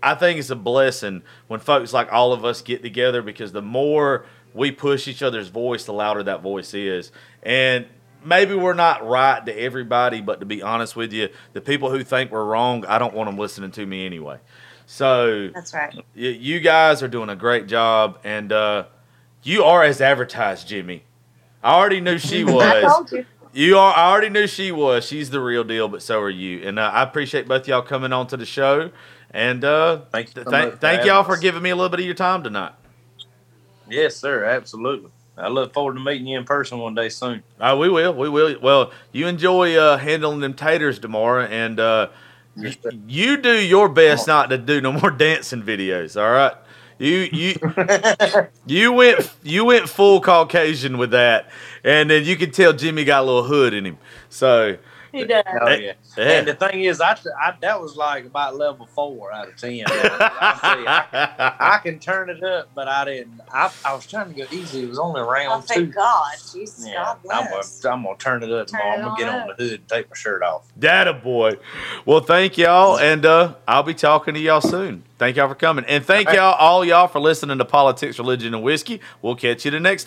[SPEAKER 1] I think it's a blessing when folks like all of us get together because the more we push each other's voice, the louder that voice is. And maybe we're not right to everybody, but to be honest with you, the people who think we're wrong, I don't want them listening to me anyway. So
[SPEAKER 2] that's right.
[SPEAKER 1] Y- you guys are doing a great job, and uh, you are as advertised, Jimmy. I already knew she was. I told you. You are. I already knew she was. She's the real deal, but so are you. And uh, I appreciate both y'all coming on to the show. And uh, thank, th- th- thank y'all for giving me a little bit of your time tonight.
[SPEAKER 3] Yes, sir. Absolutely. I look forward to meeting you in person one day soon.
[SPEAKER 1] Uh, we will. We will. Well, you enjoy uh, handling them taters tomorrow, and uh, you do your best not to do no more dancing videos. All right. You you you went you went full Caucasian with that, and then you could tell Jimmy got a little hood in him. So
[SPEAKER 2] he does. Oh,
[SPEAKER 3] yeah. yeah. And the thing is, I, I, that was like about level four out of ten. I, I, I, can turn it up, but I didn't. I, I was trying to go easy. It was only round oh,
[SPEAKER 2] two. Thank God, Jesus,
[SPEAKER 3] yeah, God bless. I'm gonna, I'm gonna turn it up. Turn tomorrow. It I'm gonna get on the hood and take my shirt off.
[SPEAKER 1] Data boy. Well, thank y'all, and uh, I'll be talking to y'all soon. Thank y'all for coming, and thank y'all all y'all for listening to Politics, Religion, and Whiskey. We'll catch you the next.